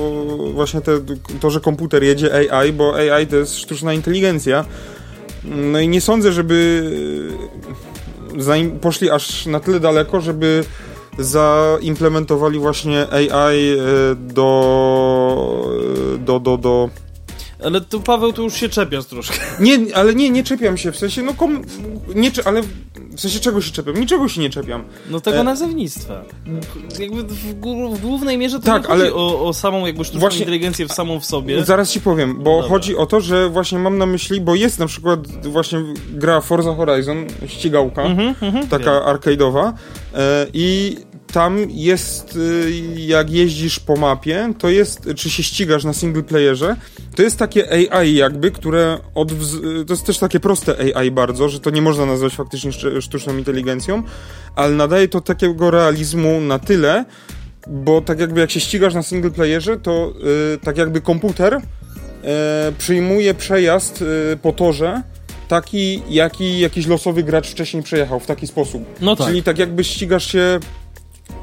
właśnie te, to, że komputer jedzie AI, bo AI to jest sztuczna inteligencja. No i nie sądzę, żeby poszli aż na tyle daleko, żeby zaimplementowali właśnie AI e, do, e, do, do, do ale tu Paweł, tu już się czepiasz troszkę. Nie, ale nie, nie czepiam się, w sensie, no kom, nie, ale w sensie czego się czepiam? Niczego się nie czepiam. No tego e... nazewnictwa. Jakby w, w, głównej mierze to tak, ale... o, o samą jakby sztuczną właśnie... inteligencję w samą w sobie. Zaraz ci powiem, bo Dobra. chodzi o to, że właśnie mam na myśli, bo jest na przykład właśnie gra Forza Horizon, ścigałka, mm -hmm, taka arcade'owa e, i tam jest, y, jak jeździsz po mapie, to jest, czy się ścigasz na single playerze, to jest takie AI jakby, które od, to jest też takie proste AI bardzo, że to nie można nazwać faktycznie sztuczną inteligencją, ale nadaje to takiego realizmu na tyle, bo tak jakby jak się ścigasz na single playerze, to yy, tak jakby komputer yy, przyjmuje przejazd yy, po torze, taki, jaki jakiś losowy gracz wcześniej przejechał w taki sposób. No tak. Czyli tak jakby ścigasz się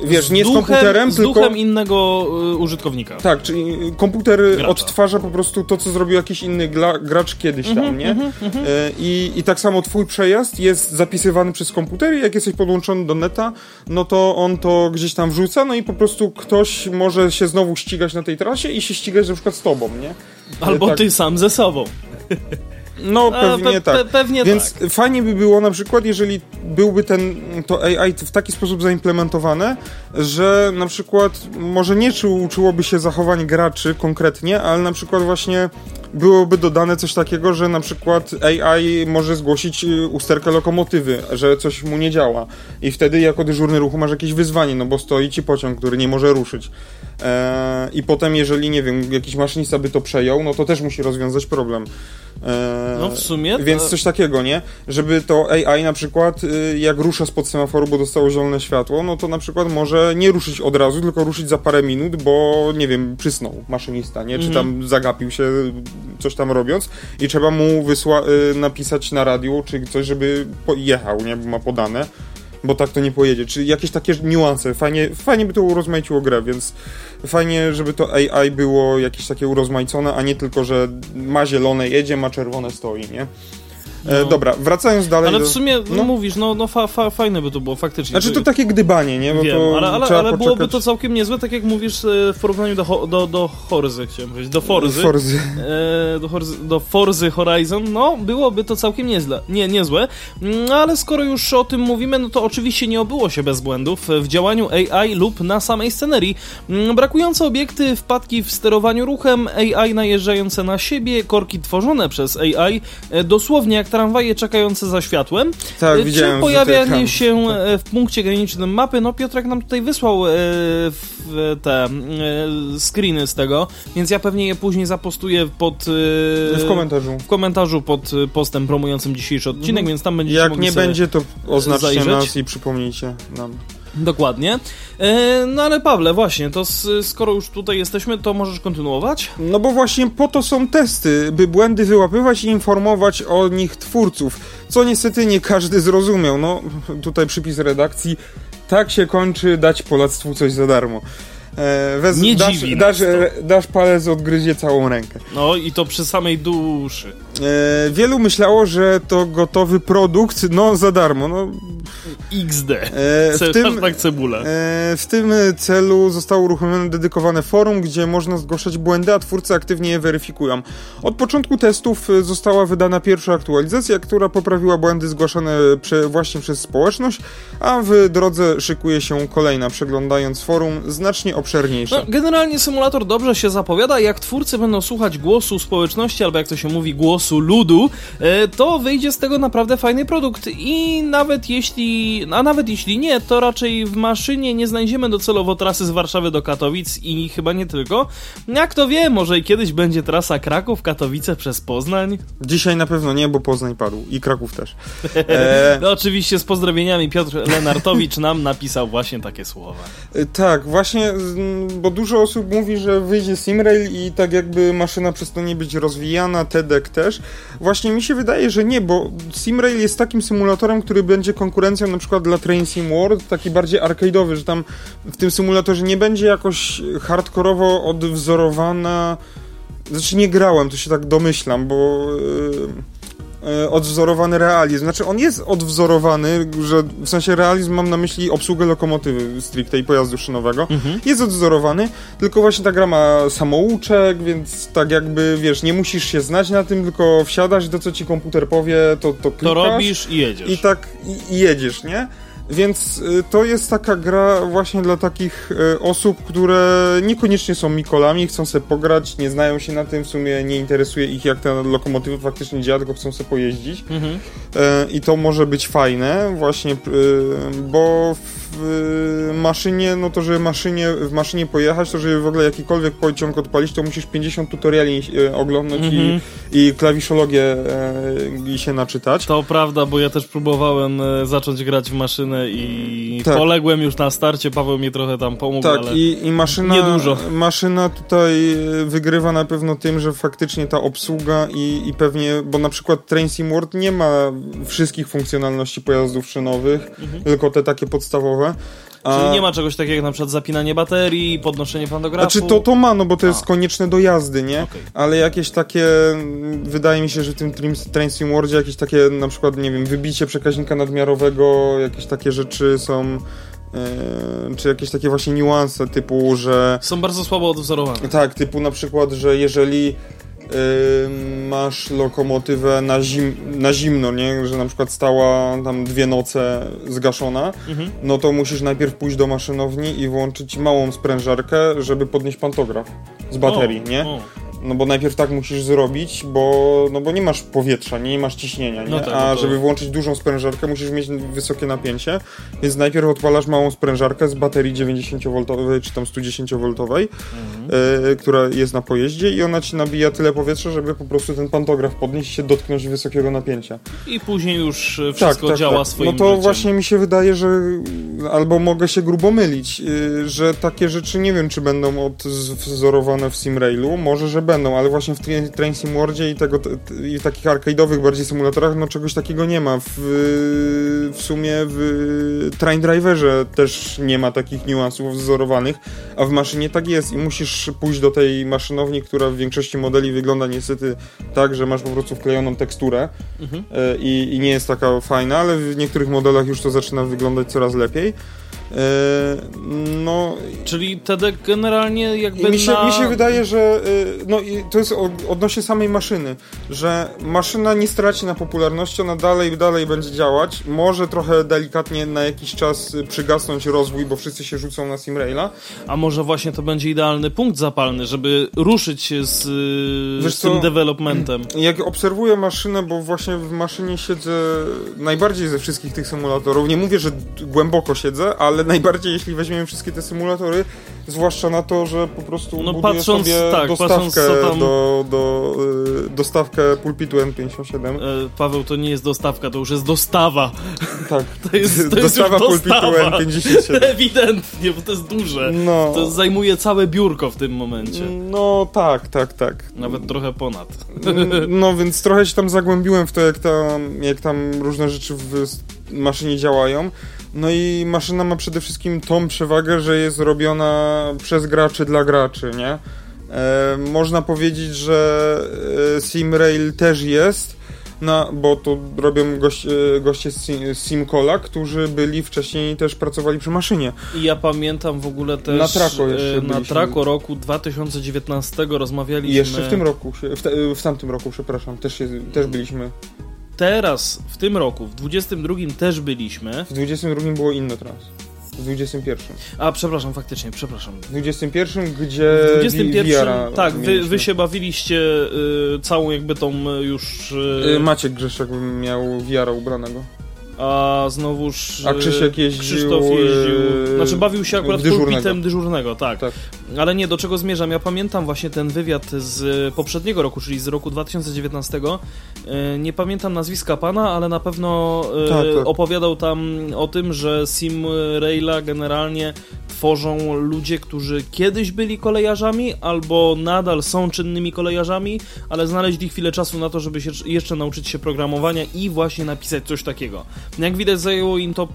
wiesz, nie z, duchem, z komputerem, z tylko... duchem innego y, użytkownika. Tak, czyli komputer Gracza. odtwarza po prostu to, co zrobił jakiś inny gracz kiedyś tam, mm -hmm, nie? Mm -hmm. e, i, I tak samo twój przejazd jest zapisywany przez komputer i jak jesteś podłączony do neta, no to on to gdzieś tam wrzuca, no i po prostu ktoś może się znowu ścigać na tej trasie i się ścigać na przykład z tobą, nie? Albo e, tak. ty sam ze sobą. No pewnie pe, tak. pewnie Więc tak. fajnie by było na przykład, jeżeli byłby ten, to AI w taki sposób zaimplementowane, że na przykład może nie uczyłoby się zachowań graczy konkretnie, ale na przykład właśnie byłoby dodane coś takiego, że na przykład AI może zgłosić y, usterkę lokomotywy, że coś mu nie działa. I wtedy jako dyżurny ruchu masz jakieś wyzwanie, no bo stoi ci pociąg, który nie może ruszyć. Eee, I potem, jeżeli, nie wiem, jakiś maszynista by to przejął, no to też musi rozwiązać problem. Eee, no w sumie. Więc coś takiego, nie? Żeby to AI na przykład, y, jak rusza spod semaforu, bo dostało zielone światło, no to na przykład może nie ruszyć od razu, tylko ruszyć za parę minut, bo nie wiem, przysnął maszynista, nie? Czy tam mhm. zagapił się coś tam robiąc i trzeba mu wysła- y, napisać na radiu, czy coś, żeby jechał, nie? Bo ma podane bo tak to nie pojedzie. Czy jakieś takie niuanse. Fajnie, fajnie by to urozmaiciło grę, więc fajnie, żeby to AI było jakieś takie urozmaicone, a nie tylko, że ma zielone jedzie, ma czerwone stoi, nie? E, no. dobra, wracając dalej. Ale w sumie do... no, mówisz, no, no fa, fa, fajne by to było faktycznie. Znaczy to takie gdybanie, nie? Bo Wiem, to ale, ale, ale byłoby to całkiem niezłe, tak jak mówisz e, w porównaniu do, do, do Horzy, chciałem powiedzieć, do Forzy. Forzy. E, do, Horzy, do Forzy Horizon, no byłoby to całkiem niezłe. Nie, niezłe. No ale skoro już o tym mówimy, no to oczywiście nie obyło się bez błędów w działaniu AI lub na samej scenerii. Mm, brakujące obiekty, wpadki w sterowaniu ruchem, AI najeżdżające na siebie, korki tworzone przez AI, e, dosłownie jak ta tramwaje czekające za światłem. Tak, widziałem. Czy pojawianie się w punkcie granicznym mapy, no Piotrek nam tutaj wysłał te screeny z tego, więc ja pewnie je później zapostuję pod... W komentarzu. W komentarzu pod postem promującym dzisiejszy odcinek, mhm. więc tam będziecie Jak nie będzie, to oznaczcie zajrzeć. nas i przypomnijcie nam. Dokładnie. E, no ale Pawle, właśnie, to skoro już tutaj jesteśmy, to możesz kontynuować? No bo właśnie po to są testy, by błędy wyłapywać i informować o nich twórców, co niestety nie każdy zrozumiał. No, tutaj przypis redakcji. Tak się kończy dać Polactwu coś za darmo. E, wez, nie dasz, dziwi dasz, dasz palec, odgryzie całą rękę. No i to przy samej duszy. E, wielu myślało, że to gotowy produkt, no za darmo. No, XD. E, w, tym, tak cebula. E, w tym celu zostało uruchomione dedykowane forum, gdzie można zgłaszać błędy, a twórcy aktywnie je weryfikują. Od początku testów została wydana pierwsza aktualizacja, która poprawiła błędy zgłaszane prze, właśnie przez społeczność, a w drodze szykuje się kolejna. Przeglądając forum, znacznie obszerniejsza. No, generalnie symulator dobrze się zapowiada. Jak twórcy będą słuchać głosu społeczności, albo jak to się mówi, głosu ludu, e, to wyjdzie z tego naprawdę fajny produkt. I nawet jeśli, a nawet jeśli nie, to raczej w maszynie nie znajdziemy docelowo trasy z Warszawy do Katowic i chyba nie tylko. Jak to wie, może i kiedyś będzie trasa Kraków-Katowice przez Poznań? Dzisiaj na pewno nie, bo Poznań padł i Kraków też. E... no oczywiście z pozdrowieniami Piotr Lenartowicz nam napisał właśnie takie słowa. E, tak, właśnie bo dużo osób mówi, że wyjdzie Simrail i tak jakby maszyna przestanie być rozwijana, TEDek też. Właśnie mi się wydaje, że nie, bo Simrail jest takim symulatorem, który będzie konkurencją na przykład dla Train Sim World, taki bardziej arcade'owy, że tam w tym symulatorze nie będzie jakoś hardkorowo odwzorowana... Znaczy nie grałem, to się tak domyślam, bo... Yy odwzorowany realizm. Znaczy, on jest odwzorowany, że w sensie realizm mam na myśli obsługę lokomotywy stricte i pojazdu szynowego. Mhm. Jest odwzorowany, tylko właśnie ta gra ma samouczek, więc tak jakby, wiesz, nie musisz się znać na tym, tylko wsiadasz to, co ci komputer powie, to, to klikasz. To robisz i jedziesz. I tak, i, i jedziesz, nie? Więc y, to jest taka gra właśnie dla takich y, osób, które niekoniecznie są Mikolami, chcą sobie pograć, nie znają się na tym, w sumie nie interesuje ich jak ta lokomotywa faktycznie działa, tylko chcą sobie pojeździć. Mhm. E, I to może być fajne właśnie, y, bo w maszynie, no to żeby maszynie, w maszynie pojechać, to żeby w ogóle jakikolwiek pociąg odpalić, to musisz 50 tutoriali oglądać mhm. i, i klawiszologię e, się naczytać. To prawda, bo ja też próbowałem zacząć grać w maszynę i tak. poległem już na starcie, Paweł mi trochę tam pomógł, tak, ale i, i maszyna, niedużo. maszyna tutaj wygrywa na pewno tym, że faktycznie ta obsługa i, i pewnie, bo na przykład Train Sim World nie ma wszystkich funkcjonalności pojazdów szynowych, mhm. tylko te takie podstawowe. A... Czyli nie ma czegoś takiego jak na przykład zapinanie baterii, podnoszenie pantografu? Znaczy to, to ma, no bo to jest A. konieczne do jazdy, nie? Okay. Ale jakieś takie, wydaje mi się, że w tym Train Sim Worldzie jakieś takie na przykład, nie wiem, wybicie przekaźnika nadmiarowego, jakieś takie rzeczy są... Yy, czy jakieś takie właśnie niuanse typu, że... Są bardzo słabo odwzorowane. Tak, typu na przykład, że jeżeli masz lokomotywę na, zim, na zimno, nie? że na przykład stała tam dwie noce zgaszona, mhm. no to musisz najpierw pójść do maszynowni i włączyć małą sprężarkę, żeby podnieść pantograf z baterii, o, nie? O. No bo najpierw tak musisz zrobić, bo, no bo nie masz powietrza, nie, nie masz ciśnienia, nie? No tak, a no to... żeby włączyć dużą sprężarkę musisz mieć wysokie napięcie, więc najpierw odpalasz małą sprężarkę z baterii 90V czy tam 110V, mhm. y, która jest na pojeździe i ona ci nabija tyle powietrza, żeby po prostu ten pantograf podnieść i się dotknąć wysokiego napięcia. I później już e, wszystko tak, tak, działa tak. swoim No to życiem. właśnie mi się wydaje, że albo mogę się grubo mylić, y, że takie rzeczy nie wiem, czy będą odwzorowane w Simrailu, może, że będą, ale właśnie w Train Sim Worldzie i, tego, i takich arcade'owych bardziej symulatorach, no czegoś takiego nie ma. W, w sumie w Train Driverze też nie ma takich niuansów wzorowanych, a w maszynie tak jest i musisz pójść do tej maszynowni, która w większości modeli wygląda niestety tak, że masz po prostu wklejoną teksturę mhm. E, i, i nie jest taka fajna, ale w niektórych modelach już to zaczyna wyglądać coraz lepiej. No, Czyli TEDek generalnie jakby mi się, na... mi się wydaje, że no, to jest odnośnie samej maszyny, że maszyna nie straci na popularności, ona dalej, dalej będzie działać. Może trochę delikatnie na jakiś czas przygasnąć rozwój, bo wszyscy się rzucą na Simraila. A może właśnie to będzie idealny punkt zapalny, żeby ruszyć się z, z tym developmentem. Jak obserwuję maszynę, bo właśnie w maszynie siedzę najbardziej ze wszystkich tych symulatorów. Nie mówię, że głęboko siedzę, ale najbardziej jeśli weźmiemy wszystkie te symulatory, zwłaszcza na to, że po prostu no, patrząc, sobie tak, dostawkę tam... do, do, y, dostawkę pulpitu N57. E, Paweł, to nie jest dostawka, to już jest dostawa. Tak. To jest, to dostawa jest pulpitu N57. Ewidentnie, bo to jest duże. No. To zajmuje całe biurko w tym momencie. No tak, tak, tak. Nawet trochę ponad. No więc trochę się tam zagłębiłem w to, jak tam, jak tam różne rzeczy w maszynie działają. No i maszyna ma przede wszystkim tą przewagę, że jest robiona przez graczy dla graczy, nie? E, można powiedzieć, że e, SimRail też jest, no, bo to robią goście, goście z Simcola, którzy byli wcześniej też pracowali przy maszynie. I ja pamiętam w ogóle też na Traco, jeszcze na Traco roku 2019 rozmawialiśmy. Jeszcze w tym roku, w, w tamtym roku, przepraszam, też, się, też byliśmy teraz, w tym roku, w 22 też byliśmy. W 22 było inno teraz. W 21. A, przepraszam, faktycznie, przepraszam. W 21, gdzie w 21, tak, wy, wy, się bawiliście y, całą jakby tą y, już... Y... Maciek Grzeszek miał wiara ubranego a znowuż a Krzysiek jeździł, Krzysztof jeździł, znaczy bawił się akurat dyżurnego. pulpitem dyżurnego, tak. tak. Ale nie, do czego zmierzam? Ja pamiętam właśnie ten wywiad z poprzedniego roku, czyli z roku 2019. E, nie pamiętam nazwiska pana, ale na pewno e, tak, tak. opowiadał tam o tym, że Sim Raila generalnie tworzą ludzie, którzy kiedyś byli kolejarzami albo nadal są czynnymi kolejarzami, ale znaleźli chwilę czasu na to, żeby się jeszcze nauczyć się programowania i właśnie napisać coś takiego. Jak widać zajęło im to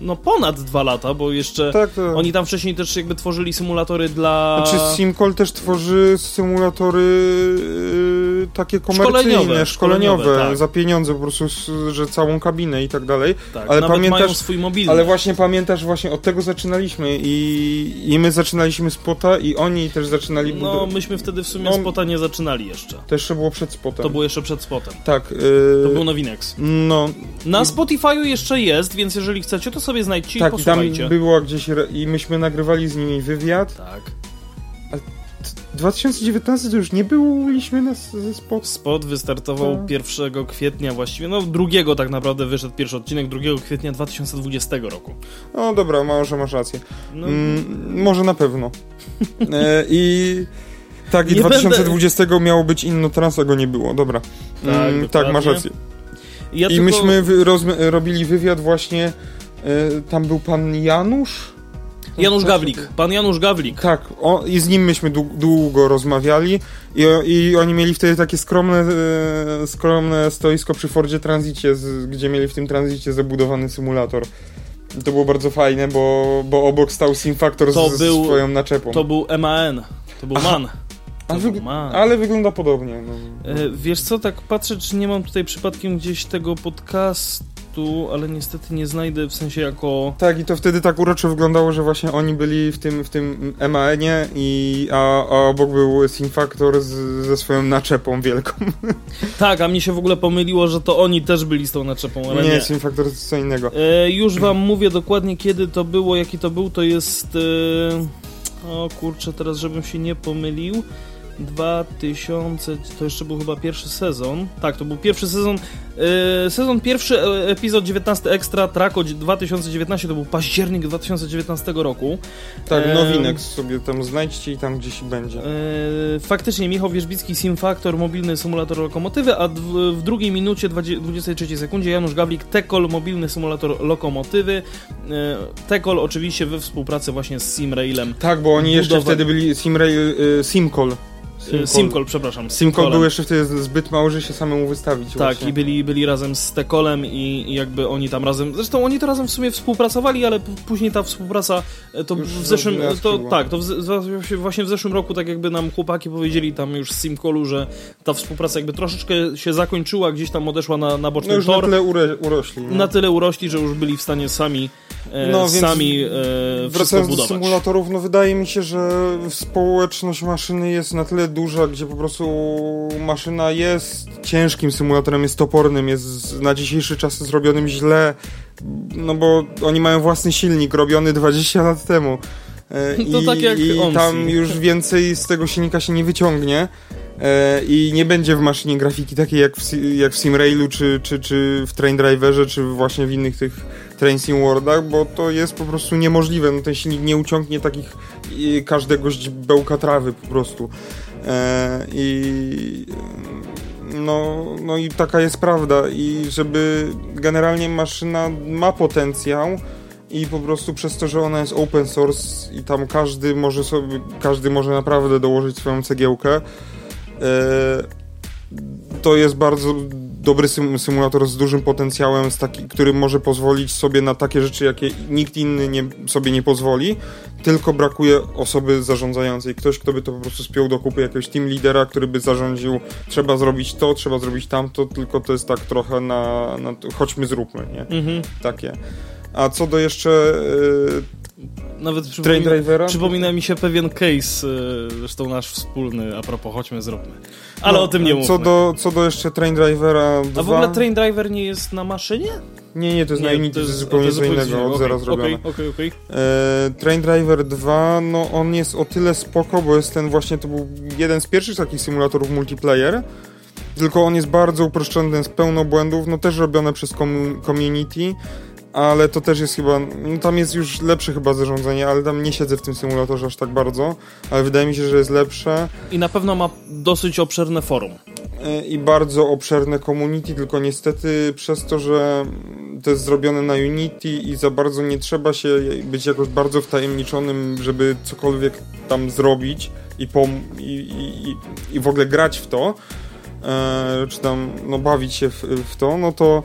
no ponad dwa lata, bo jeszcze tak, tak. oni tam wcześniej też jakby tworzyli symulatory dla... Znaczy Simcol też tworzy symulatory yy, takie komercyjne, szkoleniowe, szkoleniowe, szkoleniowe tak. za pieniądze po prostu, że całą kabinę i tak dalej. Tak, ale pamiętasz, swój mobilny. Ale właśnie pamiętasz, właśnie od tego zaczynaliśmy i, i my zaczynaliśmy spota i oni też zaczynali... No myśmy wtedy w sumie no, spota nie zaczynali jeszcze. To jeszcze było przed spotem. To było jeszcze przed spotem. Tak. Yy... To był Nowinex. No. Na Spotify'u jeszcze jest, więc jeżeli chcecie, to sobie znajdźcie tak, i posłuchajcie. Tak, tam było gdzieś i myśmy nagrywali z nimi wywiad. Tak. A 2019 to już nie byliśmy na ze spot. Spot wystartował tak. 1 kwietnia właściwie, no drugiego tak naprawdę wyszedł pierwszy odcinek 2 kwietnia 2020 roku. No dobra, może masz rację. No. Mm, może na pewno. e, I tak, i nie 2020 będę... miało być inno a go nie było, dobra. Tak, mm, tak masz rację. Ja I tylko... myśmy robili wywiad właśnie, y, tam był pan Janusz? Janusz Gawlik, pan Janusz Gawlik. Tak, o, i z nim myśmy długo rozmawiali i, i oni mieli wtedy takie skromne, e, skromne stoisko przy Fordzie Transicie, z, gdzie mieli w tym transicie zabudowany symulator. I to było bardzo fajne, bo, bo obok stał SimFactor z, z swoją naczepą. To był MAN, to był Aha. MAN. Wyg ale wygląda podobnie. No. E, wiesz co, tak patrzę, czy nie mam tutaj przypadkiem gdzieś tego podcastu, ale niestety nie znajdę w sensie jako... Tak, i to wtedy tak urocze wyglądało, że właśnie oni byli w tym, w tym MAN-ie, i, a, a obok był Sim Factor z, ze swoją naczepą wielką. Tak, a mnie się w ogóle pomyliło, że to oni też byli z tą naczepą, ale nie. Nie, Sim Factor to co innego. E, już wam mówię dokładnie kiedy to było, jaki to był, to jest... E... O kurczę, teraz żebym się nie pomylił. 2000, to jeszcze był chyba pierwszy sezon. Tak, to był pierwszy sezon. Yy, sezon pierwszy, e, epizod 19 Extra, Trako 2019, to był październik 2019 roku. Tak, yy, nowinek sobie tam znajdźcie i tam gdzieś będzie. Yy, faktycznie, Michał Wierzbicki, Sim Factor, mobilny symulator lokomotywy, a w, w drugiej minucie, 20, 23 sekundzie Janusz Gablik, Tekol, mobilny symulator lokomotywy. Yy, Tekol oczywiście we współpracy właśnie z Simrailem. Tak, bo oni jeszcze wtedy byli Simrail, yy, Simcol Simcol, Simcol przepraszam. Simcol był jeszcze wtedy zbyt mały, że się samemu wystawić. Tak, właśnie. i byli, byli razem z Tekolem i, i, jakby oni tam razem, zresztą oni to razem w sumie współpracowali, ale później ta współpraca to Już w zeszłym, to, tak, to w, właśnie w zeszłym roku tak jakby nam chłopaki powiedzieli tam już z Simcolu, że ta współpraca jakby troszeczkę się zakończyła, gdzieś tam odeszła na, na boczny no już tor. na tyle ure, urośli. Nie? Na tyle urośli, że już byli w stanie sami e, no, sami e, wracając do symulatorów, no wydaje mi się, że społeczność maszyny jest na tyle duża, gdzie po prostu maszyna jest ciężkim symulatorem, jest topornym, jest na dzisiejszy czas zrobionym źle, no bo oni mają własny silnik robiony 20 lat temu. E, I, tak jak i tam już więcej z tego silnika się nie wyciągnie e, i nie będzie w maszynie grafiki takiej jak w, jak w SimRailu, czy, czy, czy w Train Driverze, czy właśnie w innych tych Train Sim Worldach, bo to jest po prostu niemożliwe. No, ten silnik nie uciągnie takich każdego bełka trawy po prostu. E, I no, no i taka jest prawda. I żeby generalnie maszyna ma potencjał, i po prostu przez to, że ona jest open source i tam każdy może sobie, każdy może naprawdę dołożyć swoją cegiełkę, e, to jest bardzo dobry symulator z dużym potencjałem, z taki, który może pozwolić sobie na takie rzeczy, jakie nikt inny nie, sobie nie pozwoli, tylko brakuje osoby zarządzającej. Ktoś, kto by to po prostu spiął do kupy jakiegoś team lidera, który by zarządził, trzeba zrobić to, trzeba zrobić tamto, tylko to jest tak trochę na, na chodźmy zróbmy, nie? Mhm. Takie. A co do jeszcze e, nawet przypomina, Drivera? przypomina mi się pewien case, e, zresztą nasz wspólny, a propos, chodźmy, zróbmy. Ale no, o tym nie mówmy. Co do, co do jeszcze Train Drivera 2... A w ogóle Train Driver nie jest na maszynie? Nie, nie, to jest nie, na Unity, to jest zupełnie co innego, od zera zrobione. Okay, okay, okay. E, Train Driver 2, no on jest o tyle spoko, bo jest ten właśnie, to był jeden z pierwszych takich symulatorów multiplayer, tylko on jest bardzo uproszczony, jest pełno błędów, no też robione przez community, ale to też jest chyba, no tam jest już lepsze chyba zarządzanie, ale tam nie siedzę w tym symulatorze aż tak bardzo, ale wydaje mi się, że jest lepsze. I na pewno ma dosyć obszerne forum. E, I bardzo obszerne community, tylko niestety przez to, że to jest zrobione na Unity i za bardzo nie trzeba się być jakoś bardzo wtajemniczonym, żeby cokolwiek tam zrobić i, pom- i, i, i w ogóle grać w to, e, czy tam no, bawić się w, w to, no to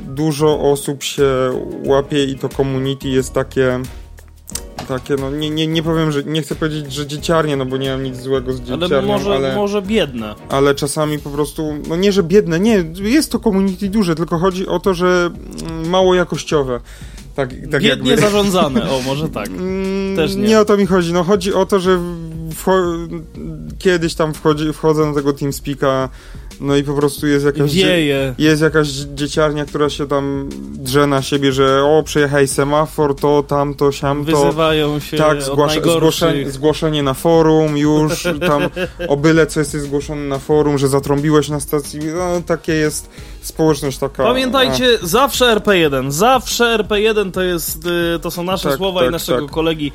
dużo osób się łapie i to community jest takie takie, no nie, nie, nie powiem, że nie chcę powiedzieć, że dzieciarnie, no bo nie mam nic złego z dzieciarnią, ale... Może, ale może biedne. Ale czasami po prostu, no nie, że biedne, nie, jest to community duże, tylko chodzi o to, że mało jakościowe. Tak, tak Biednie jakby. zarządzane, o może tak. Mm, Też nie. nie o to mi chodzi, no chodzi o to, że kiedyś tam wchodzi, wchodzę na tego TeamSpeaka no i po prostu jest jakaś, Wieje. jest jakaś dzieciarnia, która się tam drze na siebie, że o, przejechaj semafor, to, tamto, siamto. Wyzywają się Tak, zgłasza, zgłoszenie, zgłoszenie na forum już, tam o byle co jest zgłoszone na forum, że zatrąbiłeś na stacji, no takie jest społeczność taka... Pamiętajcie, a... zawsze RP1, zawsze RP1 to jest, y, to są nasze tak, słowa tak, i naszego tak. kolegi.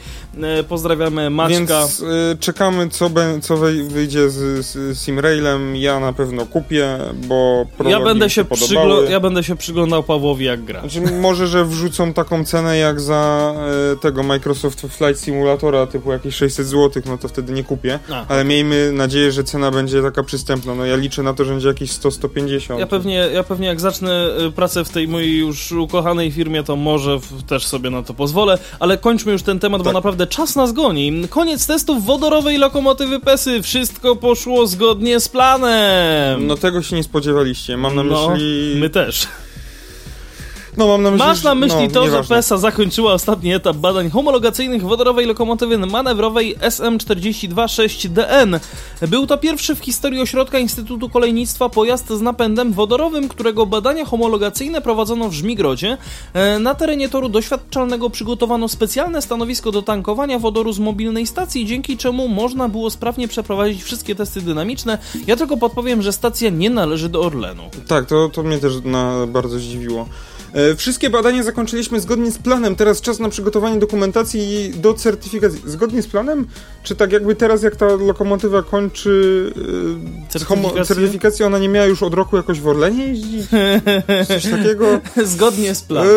Y, pozdrawiamy Maćka. Więc y, czekamy, co, be, co wyjdzie z, z Simrailem, ja na pewno kupię, bo ja będę, się przygl- ja będę się przyglądał Pawłowi jak gra. Znaczy, może, że wrzucą taką cenę jak za tego Microsoft Flight Simulatora typu jakieś 600 zł, no to wtedy nie kupię, a. ale miejmy nadzieję, że cena będzie taka przystępna. No ja liczę na to, że będzie jakieś 100-150. Ja pewnie ja pewnie jak zacznę y, pracę w tej mojej już ukochanej firmie, to może też sobie na to pozwolę, ale kończmy już ten temat, tak. bo naprawdę czas nas goni. Koniec testów wodorowej lokomotywy PESY. Wszystko poszło zgodnie z planem. No tego się nie spodziewaliście. Mam na no, myśli... my też. No, mam na myśli, Masz na myśli no, to, nieważne. że PESA zakończyła ostatni etap badań homologacyjnych wodorowej lokomotywy manewrowej SM426DN. Był to pierwszy w historii ośrodka Instytutu Kolejnictwa pojazd z napędem wodorowym, którego badania homologacyjne prowadzono w Żmigrodzie. E, na terenie toru doświadczalnego przygotowano specjalne stanowisko do tankowania wodoru z mobilnej stacji, dzięki czemu można było sprawnie przeprowadzić wszystkie testy dynamiczne. Ja tylko podpowiem, że stacja nie należy do Orlenu. Tak, to, to mnie też na, bardzo zdziwiło. E, wszystkie badania zakończyliśmy zgodnie z planem. Teraz czas na przygotowanie dokumentacji do certyfikacji. Zgodnie z planem? Czy tak jakby teraz, jak ta lokomotywa kończy e, certyfikację, certyfikację ona nie miała już od roku jakoś w Orlenie jeździć? Coś takiego? Zgodnie z planem.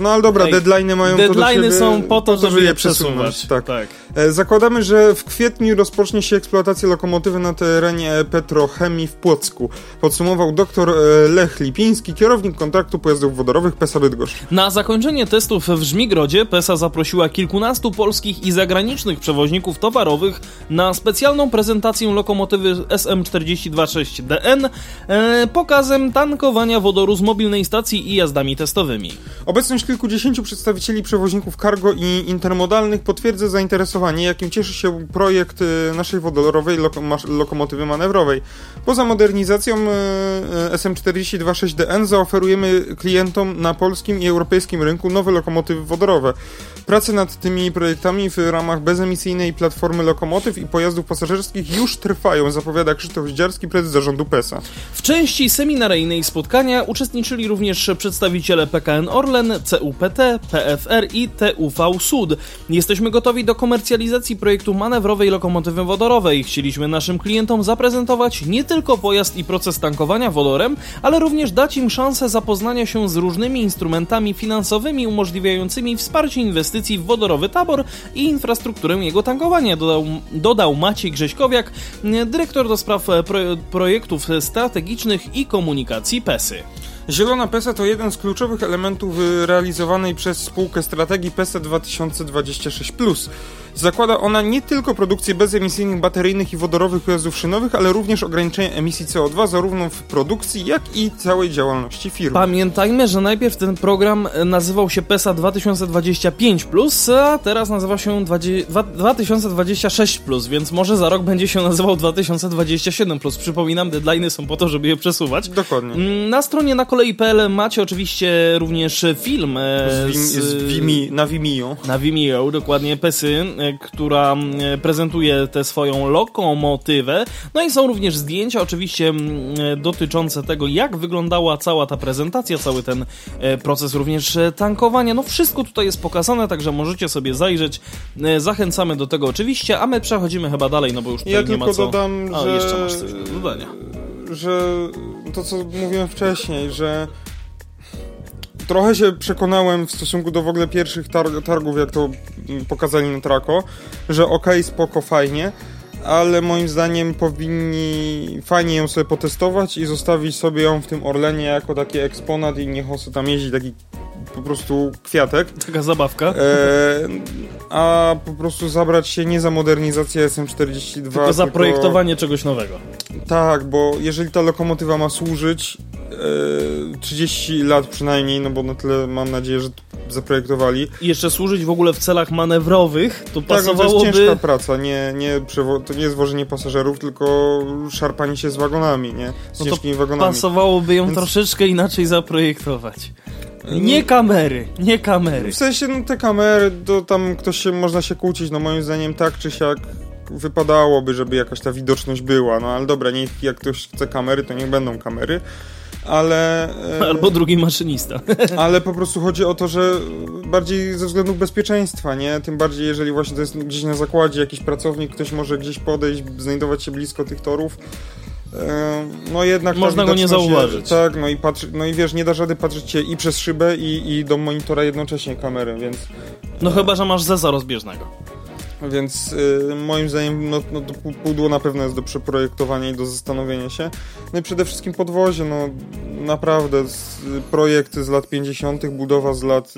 no ale dobra, deadline'y mają Deadline'y są po to, żeby, je przesunąć. przesunąć. Tak. tak. E, zakładamy, że w kwietniu rozpocznie się eksploatacja lokomotywy na terenie Petrochemii w Płocku. Podsumował dr Lech Lipiński, kierownik kontraktu pojazdów wodorowych PESA Bydgoszcz. Na zakończenie testów w Żmigrodzie PESA zaprosiła kilkunastu polskich i zagranicznych przewoźników towarowych na specjalną prezentację lokomotywy SM426DN e, pokazem tankowania wodoru z mobilnej stacji i jazdami testowymi. Obecność kilkudziesięciu przedstawicieli przewoźników cargo i intermodalnych potwierdza zainteresowanie, jakim cieszy się projekt e, naszej wodorowej loko lokomotywy manewrowej. Poza modernizacją e, SM426DN zaoferujemy klientom na polskim i europejskim rynku nowe lokomotywy wodorowe. Prace nad tymi projektami w ramach bezemisyjnej platformy lokomotyw i pojazdów pasażerskich już trwają, zapowiada Krzysztof Zdziarski, prezes zarządu PESA. W części seminaryjnej spotkania uczestniczyli również przedstawiciele PKN Orlen, CUPT, PFR i TUV Sud. Jesteśmy gotowi do komercjalizacji projektu manewrowej lokomotywy wodorowej. Chcieliśmy naszym klientom zaprezentować nie tylko pojazd i proces tankowania wodorem, ale również dać im szansę zapoznania się z różnymi instrumentami finansowymi umożliwiającymi wsparcie inwestycji w wodorowy tabor i infrastrukturę jego tankowania, dodał, dodał Maciej Grześkowiak, dyrektor do spraw projektów strategicznych i komunikacji PESY. Zielona PESA to jeden z kluczowych elementów realizowanej przez spółkę strategii PESA 2026+. Zakłada ona nie tylko produkcję bezemisyjnych bateryjnych i wodorowych pojazdów szynowych, ale również ograniczenie emisji CO2 zarówno w produkcji, jak i całej działalności firmy. Pamiętajmy, że najpierw ten program nazywał się PESA 2025, a teraz nazywa się 2026, więc może za rok będzie się nazywał 2027. Przypominam, deadlines są po to, żeby je przesuwać. Dokładnie. Mm, na stronie na kolei.pl macie oczywiście również film e, z, z, z na Vimeo. Na Vimeo, dokładnie PESY która prezentuje tę swoją lokomotywę. No i są również zdjęcia, oczywiście dotyczące tego, jak wyglądała cała ta prezentacja, cały ten e, proces również e, tankowania. No wszystko tutaj jest pokazane, także możecie sobie zajrzeć. E, zachęcamy do tego oczywiście, a my przechodzimy chyba dalej, no bo już tutaj ja nie ma co... dodam, a, że... jeszcze masz coś do dodania. Że to, co mówiłem wcześniej, że trochę się przekonałem w stosunku do w ogóle pierwszych targów, jak to pokazali na Trako, że okej, okay, spoko, fajnie, ale moim zdaniem powinni fajnie ją sobie potestować i zostawić sobie ją w tym Orlenie jako taki eksponat i niech on sobie tam jeździ taki po prostu kwiatek. Taka zabawka. E, a po prostu zabrać się nie za modernizację SM42, tylko, tylko za projektowanie czegoś nowego. Tak, bo jeżeli ta lokomotywa ma służyć, 30 e, lat przynajmniej, no bo na tyle mam nadzieję, że zaprojektowali. I jeszcze służyć w ogóle w celach manewrowych, to pasowałoby... Tak, no to jest ciężka praca, nie, nie to nie jest wożenie pasażerów, tylko szarpanie się z wagonami, nie? Z no ciężkimi wagonami. pasowałoby ją Więc... troszeczkę inaczej zaprojektować. Nie kamery, nie kamery. W sensie, no te kamery, to tam ktoś się, można się kłócić, no moim zdaniem tak czy siak wypadałoby, żeby jakaś ta widoczność była, no ale dobra, niech jak ktoś chce kamery, to niech będą kamery ale... E, Albo drugi maszynista. Ale po prostu chodzi o to, że bardziej ze względów bezpieczeństwa, nie? Tym bardziej, jeżeli właśnie to jest gdzieś na zakładzie, jakiś pracownik, ktoś może gdzieś podejść, znajdować się blisko tych torów, no jednak można go nie zauważyć. tak, no i patrzy, no i wiesz, nie da rady patrzeć się i przez szybę i, i do monitora jednocześnie kamerę, więc No chyba, że masz zeza rozbieżnego. Więc y, moim zdaniem no, no, to pudło na pewno jest do przeprojektowania i do zastanowienia się. No i przede wszystkim podwozie, no naprawdę z, projekty z lat 50., budowa z lat,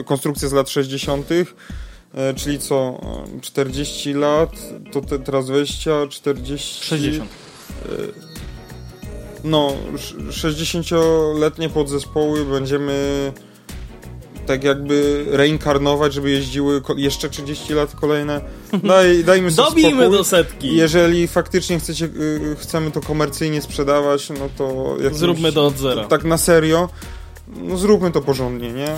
y, konstrukcja z lat 60., y, czyli co, 40 lat, to te, teraz 20, 40... 60. No, 60-letnie podzespoły będziemy tak jakby reinkarnować, żeby jeździły jeszcze 30 lat kolejne. Daj, dajmy sobie Dobijmy spokój. do setki. Jeżeli faktycznie chcecie, y, chcemy to komercyjnie sprzedawać, no to... Zróbmy to od zera. Tak na serio, no zróbmy to porządnie, nie?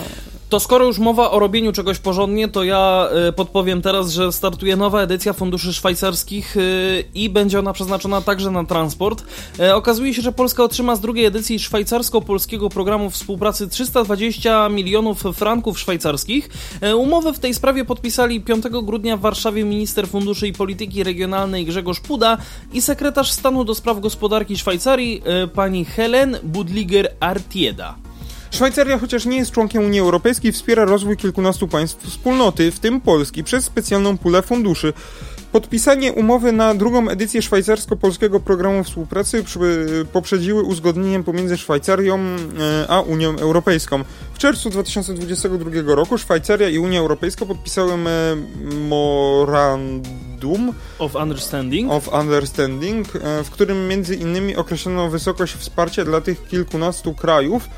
To skoro już mowa o robieniu czegoś porządnie, to ja y, podpowiem teraz, że startuje nowa edycja funduszy szwajcarskich y, i będzie ona przeznaczona także na transport. Y, okazuje się, że Polska otrzyma z drugiej edycji szwajcarsko-polskiego programu współpracy 320 milionów franków szwajcarskich. Umowę w tej sprawie podpisali 5 grudnia w Warszawie minister funduszy i polityki regionalnej Grzegorz Puda i sekretarz stanu do spraw gospodarki Szwajcarii pani Helen Budliger-Artieda. Szwajcaria, chociaż nie jest członkiem Unii Europejskiej, wspiera rozwój kilkunastu państw wspólnoty, w tym Polski, przez specjalną pulę funduszy. Podpisanie umowy na drugą edycję szwajcarsko-polskiego programu współpracy poprzedziły uzgodnieniem pomiędzy Szwajcarią e, a Unią Europejską. W czerwcu 2022 roku Szwajcaria i Unia Europejska podpisały memorandum of understanding. of understanding, e, w którym między innymi określono wysokość wsparcia dla tych kilkunastu krajów,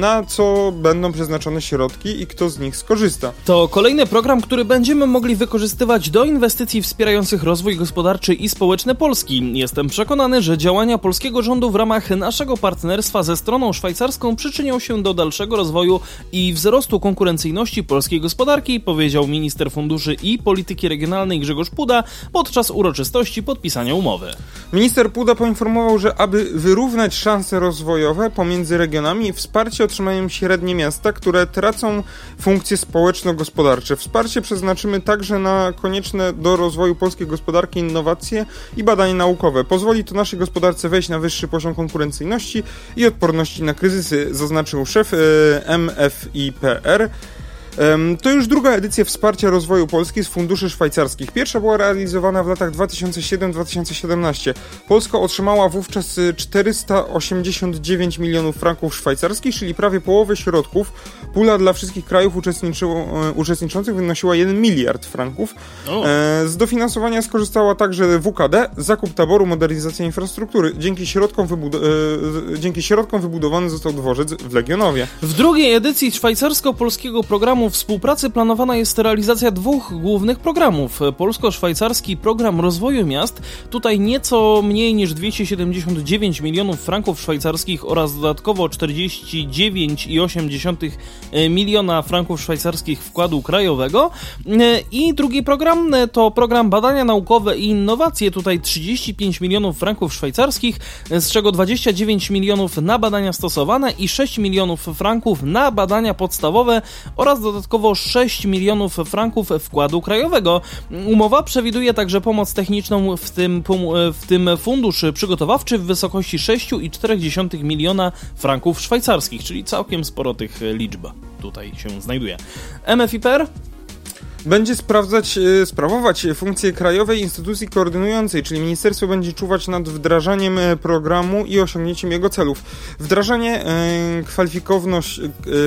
na co będą przeznaczone środki i kto z nich skorzysta. To kolejny program, który będziemy mogli wykorzystywać do inwestycji wspierających rozwój gospodarczy i społeczny Polski. Jestem przekonany, że działania polskiego rządu w ramach naszego partnerstwa ze stroną szwajcarską przyczynią się do dalszego rozwoju i wzrostu konkurencyjności polskiej gospodarki, powiedział minister funduszy i polityki regionalnej Grzegorz Puda podczas uroczystości podpisania umowy. Minister Puda poinformował, że aby wyrównać szanse rozwojowe pomiędzy regionami wsparcie otrzymają średnie miasta, które tracą funkcje społeczno-gospodarcze. Wsparcie przeznaczymy także na konieczne do rozwoju polskiej gospodarki innowacje i badania naukowe. Pozwoli to naszej gospodarce wejść na wyższy poziom konkurencyjności i odporności na kryzysy, zaznaczył szef e, MFIPR. To już druga edycja wsparcia rozwoju Polski z funduszy szwajcarskich. Pierwsza była realizowana w latach 2007-2017. Polska otrzymała wówczas 489 y, milionów franków szwajcarskich, czyli prawie połowę środków. Pula dla wszystkich krajów e, uczestniczących wynosiła 1 miliard franków. E, z dofinansowania skorzystała także WKD, zakup taboru, modernizacja infrastruktury. Dzięki środkom, wybud e, dzięki środkom wybudowany został dworzec w Legionowie. W drugiej edycji szwajcarsko-polskiego programu współpracy planowana jest realizacja dwóch głównych programów. Polsko-szwajcarski program rozwoju miast, tutaj nieco mniej niż 279 milionów franków szwajcarskich oraz dodatkowo 49,8 miliona franków szwajcarskich wkładu krajowego. I drugi program to program badania naukowe i innowacje, tutaj 35 milionów franków szwajcarskich, z czego 29 milionów na badania stosowane i 6 milionów franków na badania podstawowe oraz dodatkowo dodatkowo 6 milionów franków wkładu krajowego. Umowa przewiduje także pomoc techniczną w tym, w tym fundusz przygotowawczy w wysokości 6,4 miliona franków szwajcarskich, czyli całkiem sporo tych liczb tutaj się znajduje. MFIPR będzie sprawdzać, e, sprawować funkcję krajowej instytucji koordynującej, czyli ministerstwo będzie czuwać nad wdrażaniem e, programu i osiągnięciem jego celów. Wdrażanie e,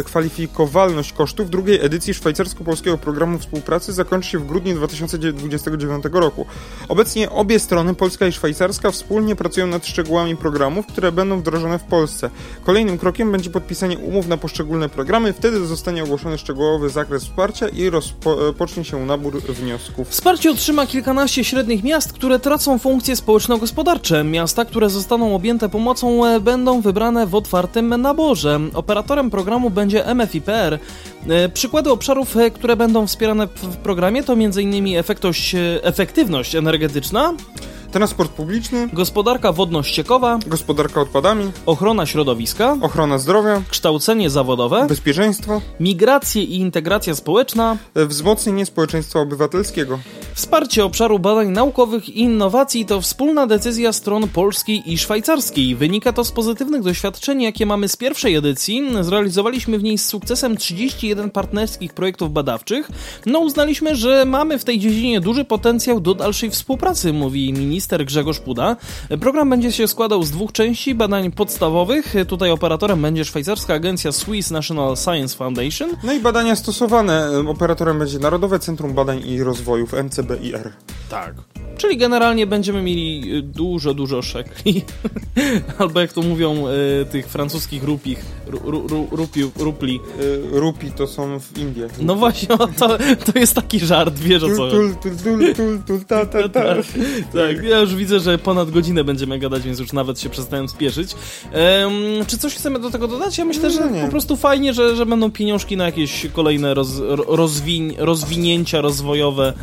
kwalifikowalność kosztów drugiej edycji szwajcarsko-polskiego programu współpracy zakończy się w grudniu 2029 roku. Obecnie obie strony, polska i szwajcarska, wspólnie pracują nad szczegółami programów, które będą wdrożone w Polsce. Kolejnym krokiem będzie podpisanie umów na poszczególne programy, wtedy zostanie ogłoszony szczegółowy zakres wsparcia i rozpoczęcie rozpocznie się nabór wniosków. Wsparcie otrzyma kilkanaście średnich miast, które tracą funkcje społeczno-gospodarcze. Miasta, które zostaną objęte pomocą, e, będą wybrane w otwartym naborze. Operatorem programu będzie MFIPR. E, przykłady obszarów, e, które będą wspierane w programie to m.in. efektywność energetyczna, transport publiczny, gospodarka wodno-ściekowa, gospodarka odpadami, ochrona środowiska, ochrona zdrowia, kształcenie zawodowe, bezpieczeństwo, migracje i integracja społeczna, wzmocnienie społeczeństwa obywatelskiego. Wsparcie obszaru badań naukowych i innowacji to wspólna decyzja stron polskiej i szwajcarskiej. Wynika to z pozytywnych doświadczeń, jakie mamy z pierwszej edycji. Zrealizowaliśmy w niej z sukcesem 31 partnerskich projektów badawczych. No uznaliśmy, że mamy w tej dziedzinie duży potencjał do dalszej współpracy, mówi minister minister Grzegorz Puda. Program będzie się składał z dwóch części badań podstawowych. Tutaj operatorem będzie szwajcarska agencja Swiss National Science Foundation. No i badania stosowane. Operatorem będzie Narodowe Centrum Badań i Rozwojów, NCBIR. Tak. Czyli generalnie będziemy mieli y, dużo, dużo szekli. Albo jak to mówią y, tych francuskich rupich, ru, ru, rupi, rupli. Y, rupi to są w Indiach. No właśnie, to, to jest taki żart, wiesz o co. Tul, tul, tul, tul, tul, ta, ta, ta. tak, ja już widzę, że ponad godzinę będziemy gadać, więc już nawet się przestałem spieszyć. Um, czy coś chcemy do tego dodać? Ja myślę, że po prostu fajnie, że, że będą pieniążki na jakieś kolejne roz, rozwin, rozwinięcia rozwojowe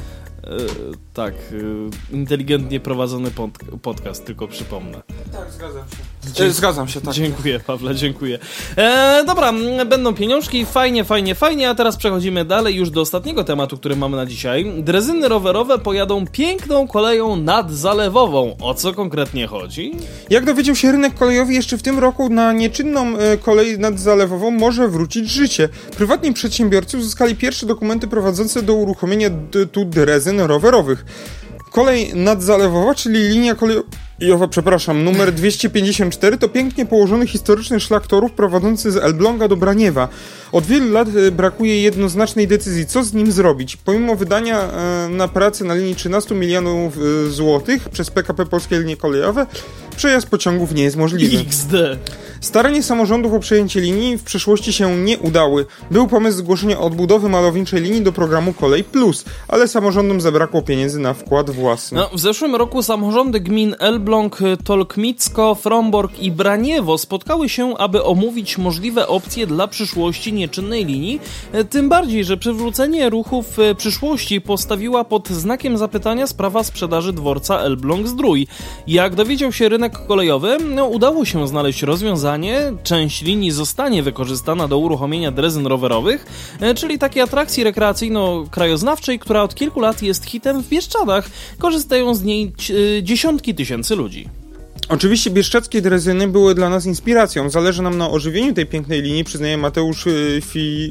tak, e, inteligentnie prowadzony pod, podcast, tylko przypomnę. Tak, zgadzam się. E, zgadzam się, tak. Dziękuję, Pawle, dziękuję. E, dobra, będą pieniążki, fajnie, fajnie, fajnie, a teraz przechodzimy dalej już do ostatniego tematu, który mamy na dzisiaj. Drezyny rowerowe pojadą piękną koleją nadzalewową. O co konkretnie chodzi? Jak dowiedział się rynek kolejowy, jeszcze w tym roku na nieczynną kolej nadzalewową może wrócić życie. Prywatni przedsiębiorcy uzyskali pierwsze dokumenty prowadzące do uruchomienia tu drezyn rowerowych. Kolej nadzalewowa, czyli linia kolejowa, przepraszam, numer 254 to pięknie położony historyczny szlak torów prowadzący z Elbląga do Braniewa. Od wielu lat e, brakuje jednoznacznej decyzji, co z nim zrobić. Pomimo wydania e, na pracę na linii 13 milionów e, złotych przez PKP Polskie Linie Kolejowe, przejazd pociągów nie jest możliwy. XD. Staranie samorządów o przejęcie linii w przeszłości się nie udały. Był pomysł zgłoszenia odbudowy malowniczej linii do programu Kolej Plus, ale samorządom zabrakło pieniędzy na wkład własny. No, w zeszłym roku samorządy gmin Elbląg, Tolkmicko, Fromborg i Braniewo spotkały się, aby omówić możliwe opcje dla przyszłości nieczynnej linii, tym bardziej, że przywrócenie ruchu w przyszłości postawiła pod znakiem zapytania sprawa sprzedaży dworca Elbląg-Zdrój. Jak dowiedział się rynek kolejowy, no, udało się znaleźć rozwiązanie część linii zostanie wykorzystana do uruchomienia drezyn rowerowych, e, czyli takiej atrakcji rekreacyjno-krajoznawczej, która od kilku lat jest hitem w Bieszczadach. Korzystają z niej e, dziesiątki tysięcy ludzi. Oczywiście bieszczadzkie drezyny były dla nas inspiracją. Zależy nam na ożywieniu tej pięknej linii, przyznaje Mateusz y,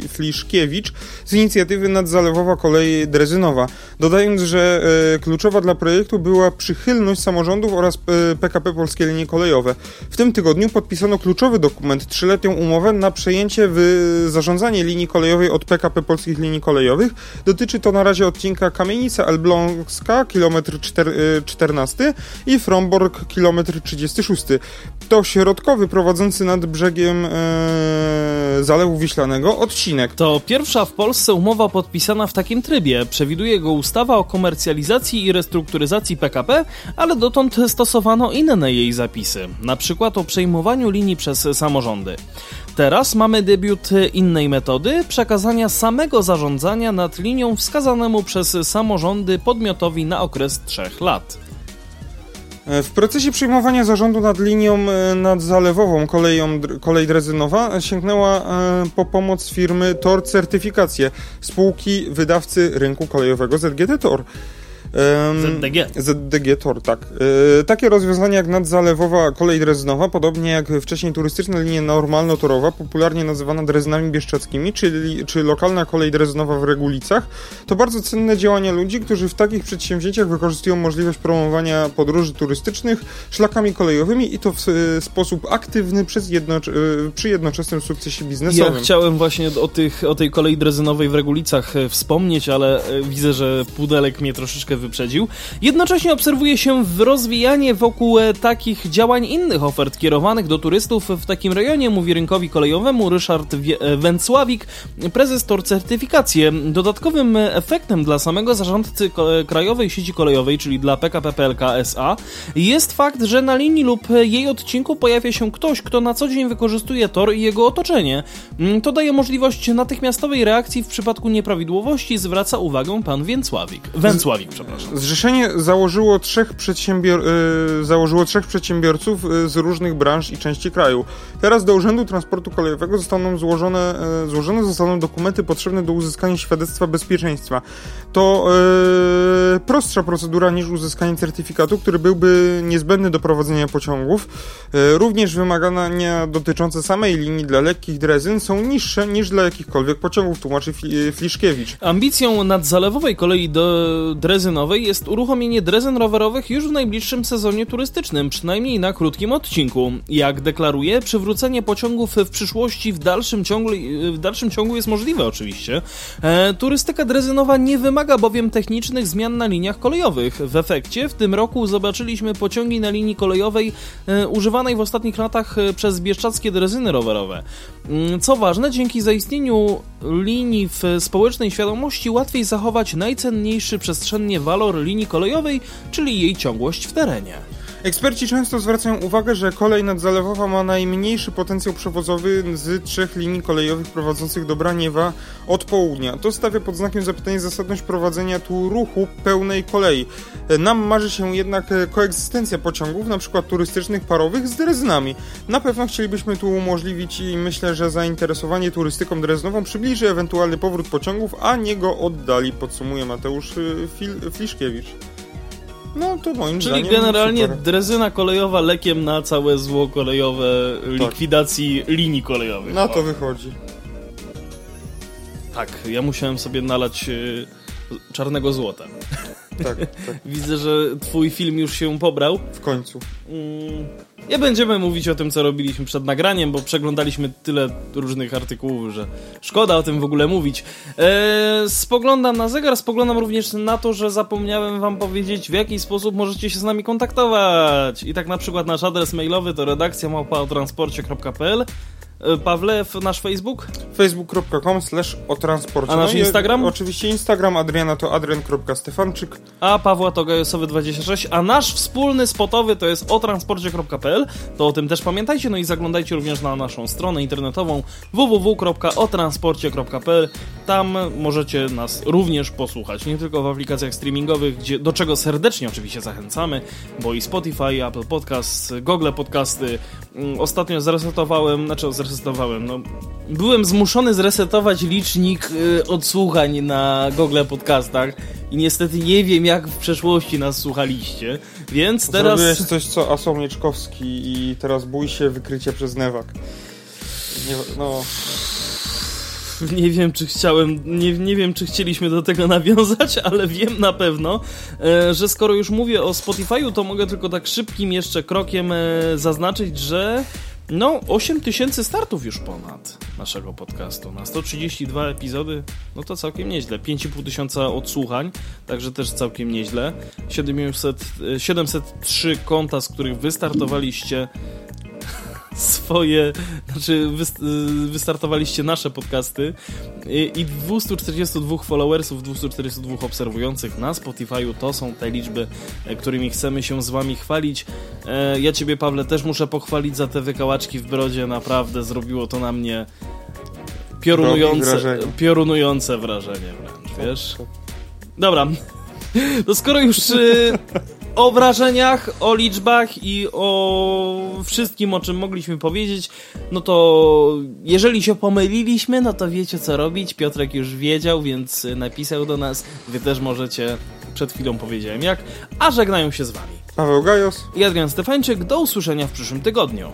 Fliszkiewicz z inicjatywy Nadzalewowa Kolej Drezynowa. Dodając, że y, kluczowa dla projektu była przychylność samorządów oraz y, PKP Polskie Linie Kolejowe. W tym tygodniu podpisano kluczowy dokument, trzyletnią umowę na przejęcie w zarządzanie linii kolejowej od PKP Polskich Linii Kolejowych. Dotyczy to na razie odcinka Kamienica Elbląska, kilometr 14 i Fromborg, kilometr 36. To środkowy prowadzący nad brzegiem e, Zalewu Wiślanego odcinek. To pierwsza w Polsce umowa podpisana w takim trybie. Przewiduje go ustawa o komercjalizacji i restrukturyzacji PKP, ale dotąd stosowano inne jej zapisy, na przykład o przejmowaniu linii przez samorządy. Teraz mamy debiut innej metody przekazania samego zarządzania nad linią wskazanemu przez samorządy podmiotowi na okres 3 lat. E, w procesie przyjmowania zarządu nad linią e, nadzalewową koleją, kolej drezynowa sięgnęła e, po pomoc firmy TOR Certyfikacje, spółki wydawcy rynku kolejowego ZGT TOR. ZDG. ZDG Tor, tak. E, takie rozwiązania jak nadzalewowa kolej drezynowa, podobnie jak wcześniej turystyczna linia normalno-torowa, popularnie nazywana drezynami bieszczadzkimi, czyli, czy lokalna kolej drezynowa w Regulicach, to bardzo cenne działania ludzi, którzy w takich przedsięwzięciach wykorzystują możliwość promowania podróży turystycznych szlakami kolejowymi i to w sposób aktywny przez jednocz e, przy jednoczesnym sukcesie biznesowym. Ja chciałem właśnie o, tych, o tej kolei drezynowej w Regulicach e, wspomnieć, ale widzę, że pudelek mnie troszeczkę wyprzedził. Jednocześnie obserwuje się rozwijanie wokół e, takich działań innych ofert kierowanych do turystów w takim rejonie, mówi rynkowi kolejowemu Ryszard e, Węcławik, prezes TOR Certyfikacje. Dodatkowym efektem dla samego zarządcy Krajowej Sieci Kolejowej, czyli dla PKP PLK SA, jest fakt, że na linii lub jej odcinku pojawia się ktoś, kto na co dzień wykorzystuje tor i jego otoczenie. Mm, to daje możliwość natychmiastowej reakcji w przypadku nieprawidłowości, zwraca uwagę pan Więcławik. Węcławik, przepraszam. Zrzeszenie założyło trzech, przedsiębior y, założyło trzech przedsiębiorców y, z różnych branż i części kraju. Teraz do Urzędu Transportu Kolejowego zostaną złożone, y, złożone zostaną dokumenty potrzebne do uzyskania świadectwa bezpieczeństwa. To prostsza procedura niż uzyskanie certyfikatu, który byłby niezbędny do prowadzenia pociągów. również wymagania dotyczące samej linii dla lekkich drezyn są niższe niż dla jakichkolwiek pociągów, tłumaczy Fliszkiewicz. Ambicją nadzalewowej kolei do drezyn drezynowej jest uruchomienie drezyn rowerowych już w najbliższym sezonie turystycznym, przynajmniej na krótkim odcinku. Jak deklaruje, przywrócenie pociągów w przyszłości w dalszym ciągu, w dalszym ciągu jest możliwe oczywiście. E, turystyka drezynowa nie wymaga bowiem technicznych zmian na liniach kolejowych. W efekcie w tym roku zobaczyliśmy pociągi na linii kolejowej e, używanej w ostatnich latach e, przez bieszczackie drezyny rowerowe. Mm, co ważne, dzięki zaistnieniu linii w społecznej świadomości łatwiej zachować najcenniejszy przestrzennie walor linii kolejowej, czyli jej ciągłość w terenie. Eksperci często zwracają uwagę, że kolej nadzalewowa ma najmniejszy potencjał przewozowy z trzech linii kolejowych prowadzących do Braniewa od południa. To stawia pod znakiem zapytania zasadność prowadzenia tu ruchu pełnej kolei. Nam marzy się jednak koegzystencja pociągów, np. turystycznych, parowych z drezynami. Na pewno chcielibyśmy tu umożliwić i myślę, że zainteresowanie turystyką dreznową przybliży ewentualny powrót pociągów, a nie go oddali, podsumuje Mateusz y, Fil Fliszkiewicz. No to moim Czyli zdaniem. generalnie super. drezyna kolejowa lekiem na całe zło kolejowe likwidacji linii kolejowych. Na to wychodzi. Tak, ja musiałem sobie nalać y, czarnego złota. Tak, tak, Widzę, że twój film już się pobrał. w końcu. Mm, Nie będziemy mówić o tym, co robiliśmy przed nagraniem, bo przeglądaliśmy tyle różnych artykułów, że szkoda o tym w ogóle mówić. Eee, spoglądam na zegar, spoglądam również na to, że zapomniałem wam powiedzieć, w jaki sposób możecie się z nami kontaktować. I tak na przykład nasz adres mailowy to redakcja małpaotransporcie.pl E, Pawle, w nasz Facebook? facebook.com slash o transporcie. A nasz No Instagram? Oczywiście Instagram, Adriana to adrian.stefanczyk. a Pawła to gajosowy26, a nasz wspólny spotowy to jest otransporcie.pl, to o tym też pamiętajcie, no i zaglądajcie również na naszą stronę internetową www.otransporcie.pl, tam możecie nas również posłuchać, nie tylko w aplikacjach streamingowych, gdzie, do czego serdecznie oczywiście zachęcamy, bo i Spotify, Apple Podcasts, Google Podcasty, Mm, ostatnio zresetowałem, znaczy zresetowałem, no byłem zmuszony zresetować licznik y, odsłuchań na Google Podcastach i niestety nie wiem jak w przeszłości nas słuchaliście, więc teraz... Zrobiłeś coś, co Asomnieczkowski i teraz bój się wykrycia przez Newak. Nie, no, Nie wiem, czy chciałem, nie, nie wiem, czy chcieliśmy do tego nawiązać, ale wiem na pewno, e, że skoro już mówię o Spotify'u, to mogę tylko tak szybkim jeszcze krokiem e, zaznaczyć, że no, 8 tysięcy startów już ponad naszego podcastu. Na 132 epizody, no to całkiem nieźle. 5,5 tysiąca odsłuchań, także też całkiem nieźle. 700, e, 703 konta, z których wystartowaliście swoje, znaczy y, wystartowaliście nasze podcasty i, i 242 followersów, 242 obserwujących na Spotify'u to są te liczby, e, którymi chcemy się z wami chwalić. E, Ja ciebie, Pawle, też muszę pochwalić za te wykałaczki w brodzie, naprawdę zrobiło to na mnie piorunujące, wrażenie. piorunujące wrażenie wręcz, wiesz? Dobra, to skoro już y, o wrażeniach, o liczbach i o wszystkim, o czym mogliśmy powiedzieć, no to jeżeli się pomyliliśmy, no to wiecie co robić. Piotrek już wiedział, więc napisał do nas. Wy też możecie, przed chwilą powiedziałem jak, a żegnają się z wami. Paweł Gajos. I Adrian Stefańczyk, do usłyszenia w przyszłym tygodniu.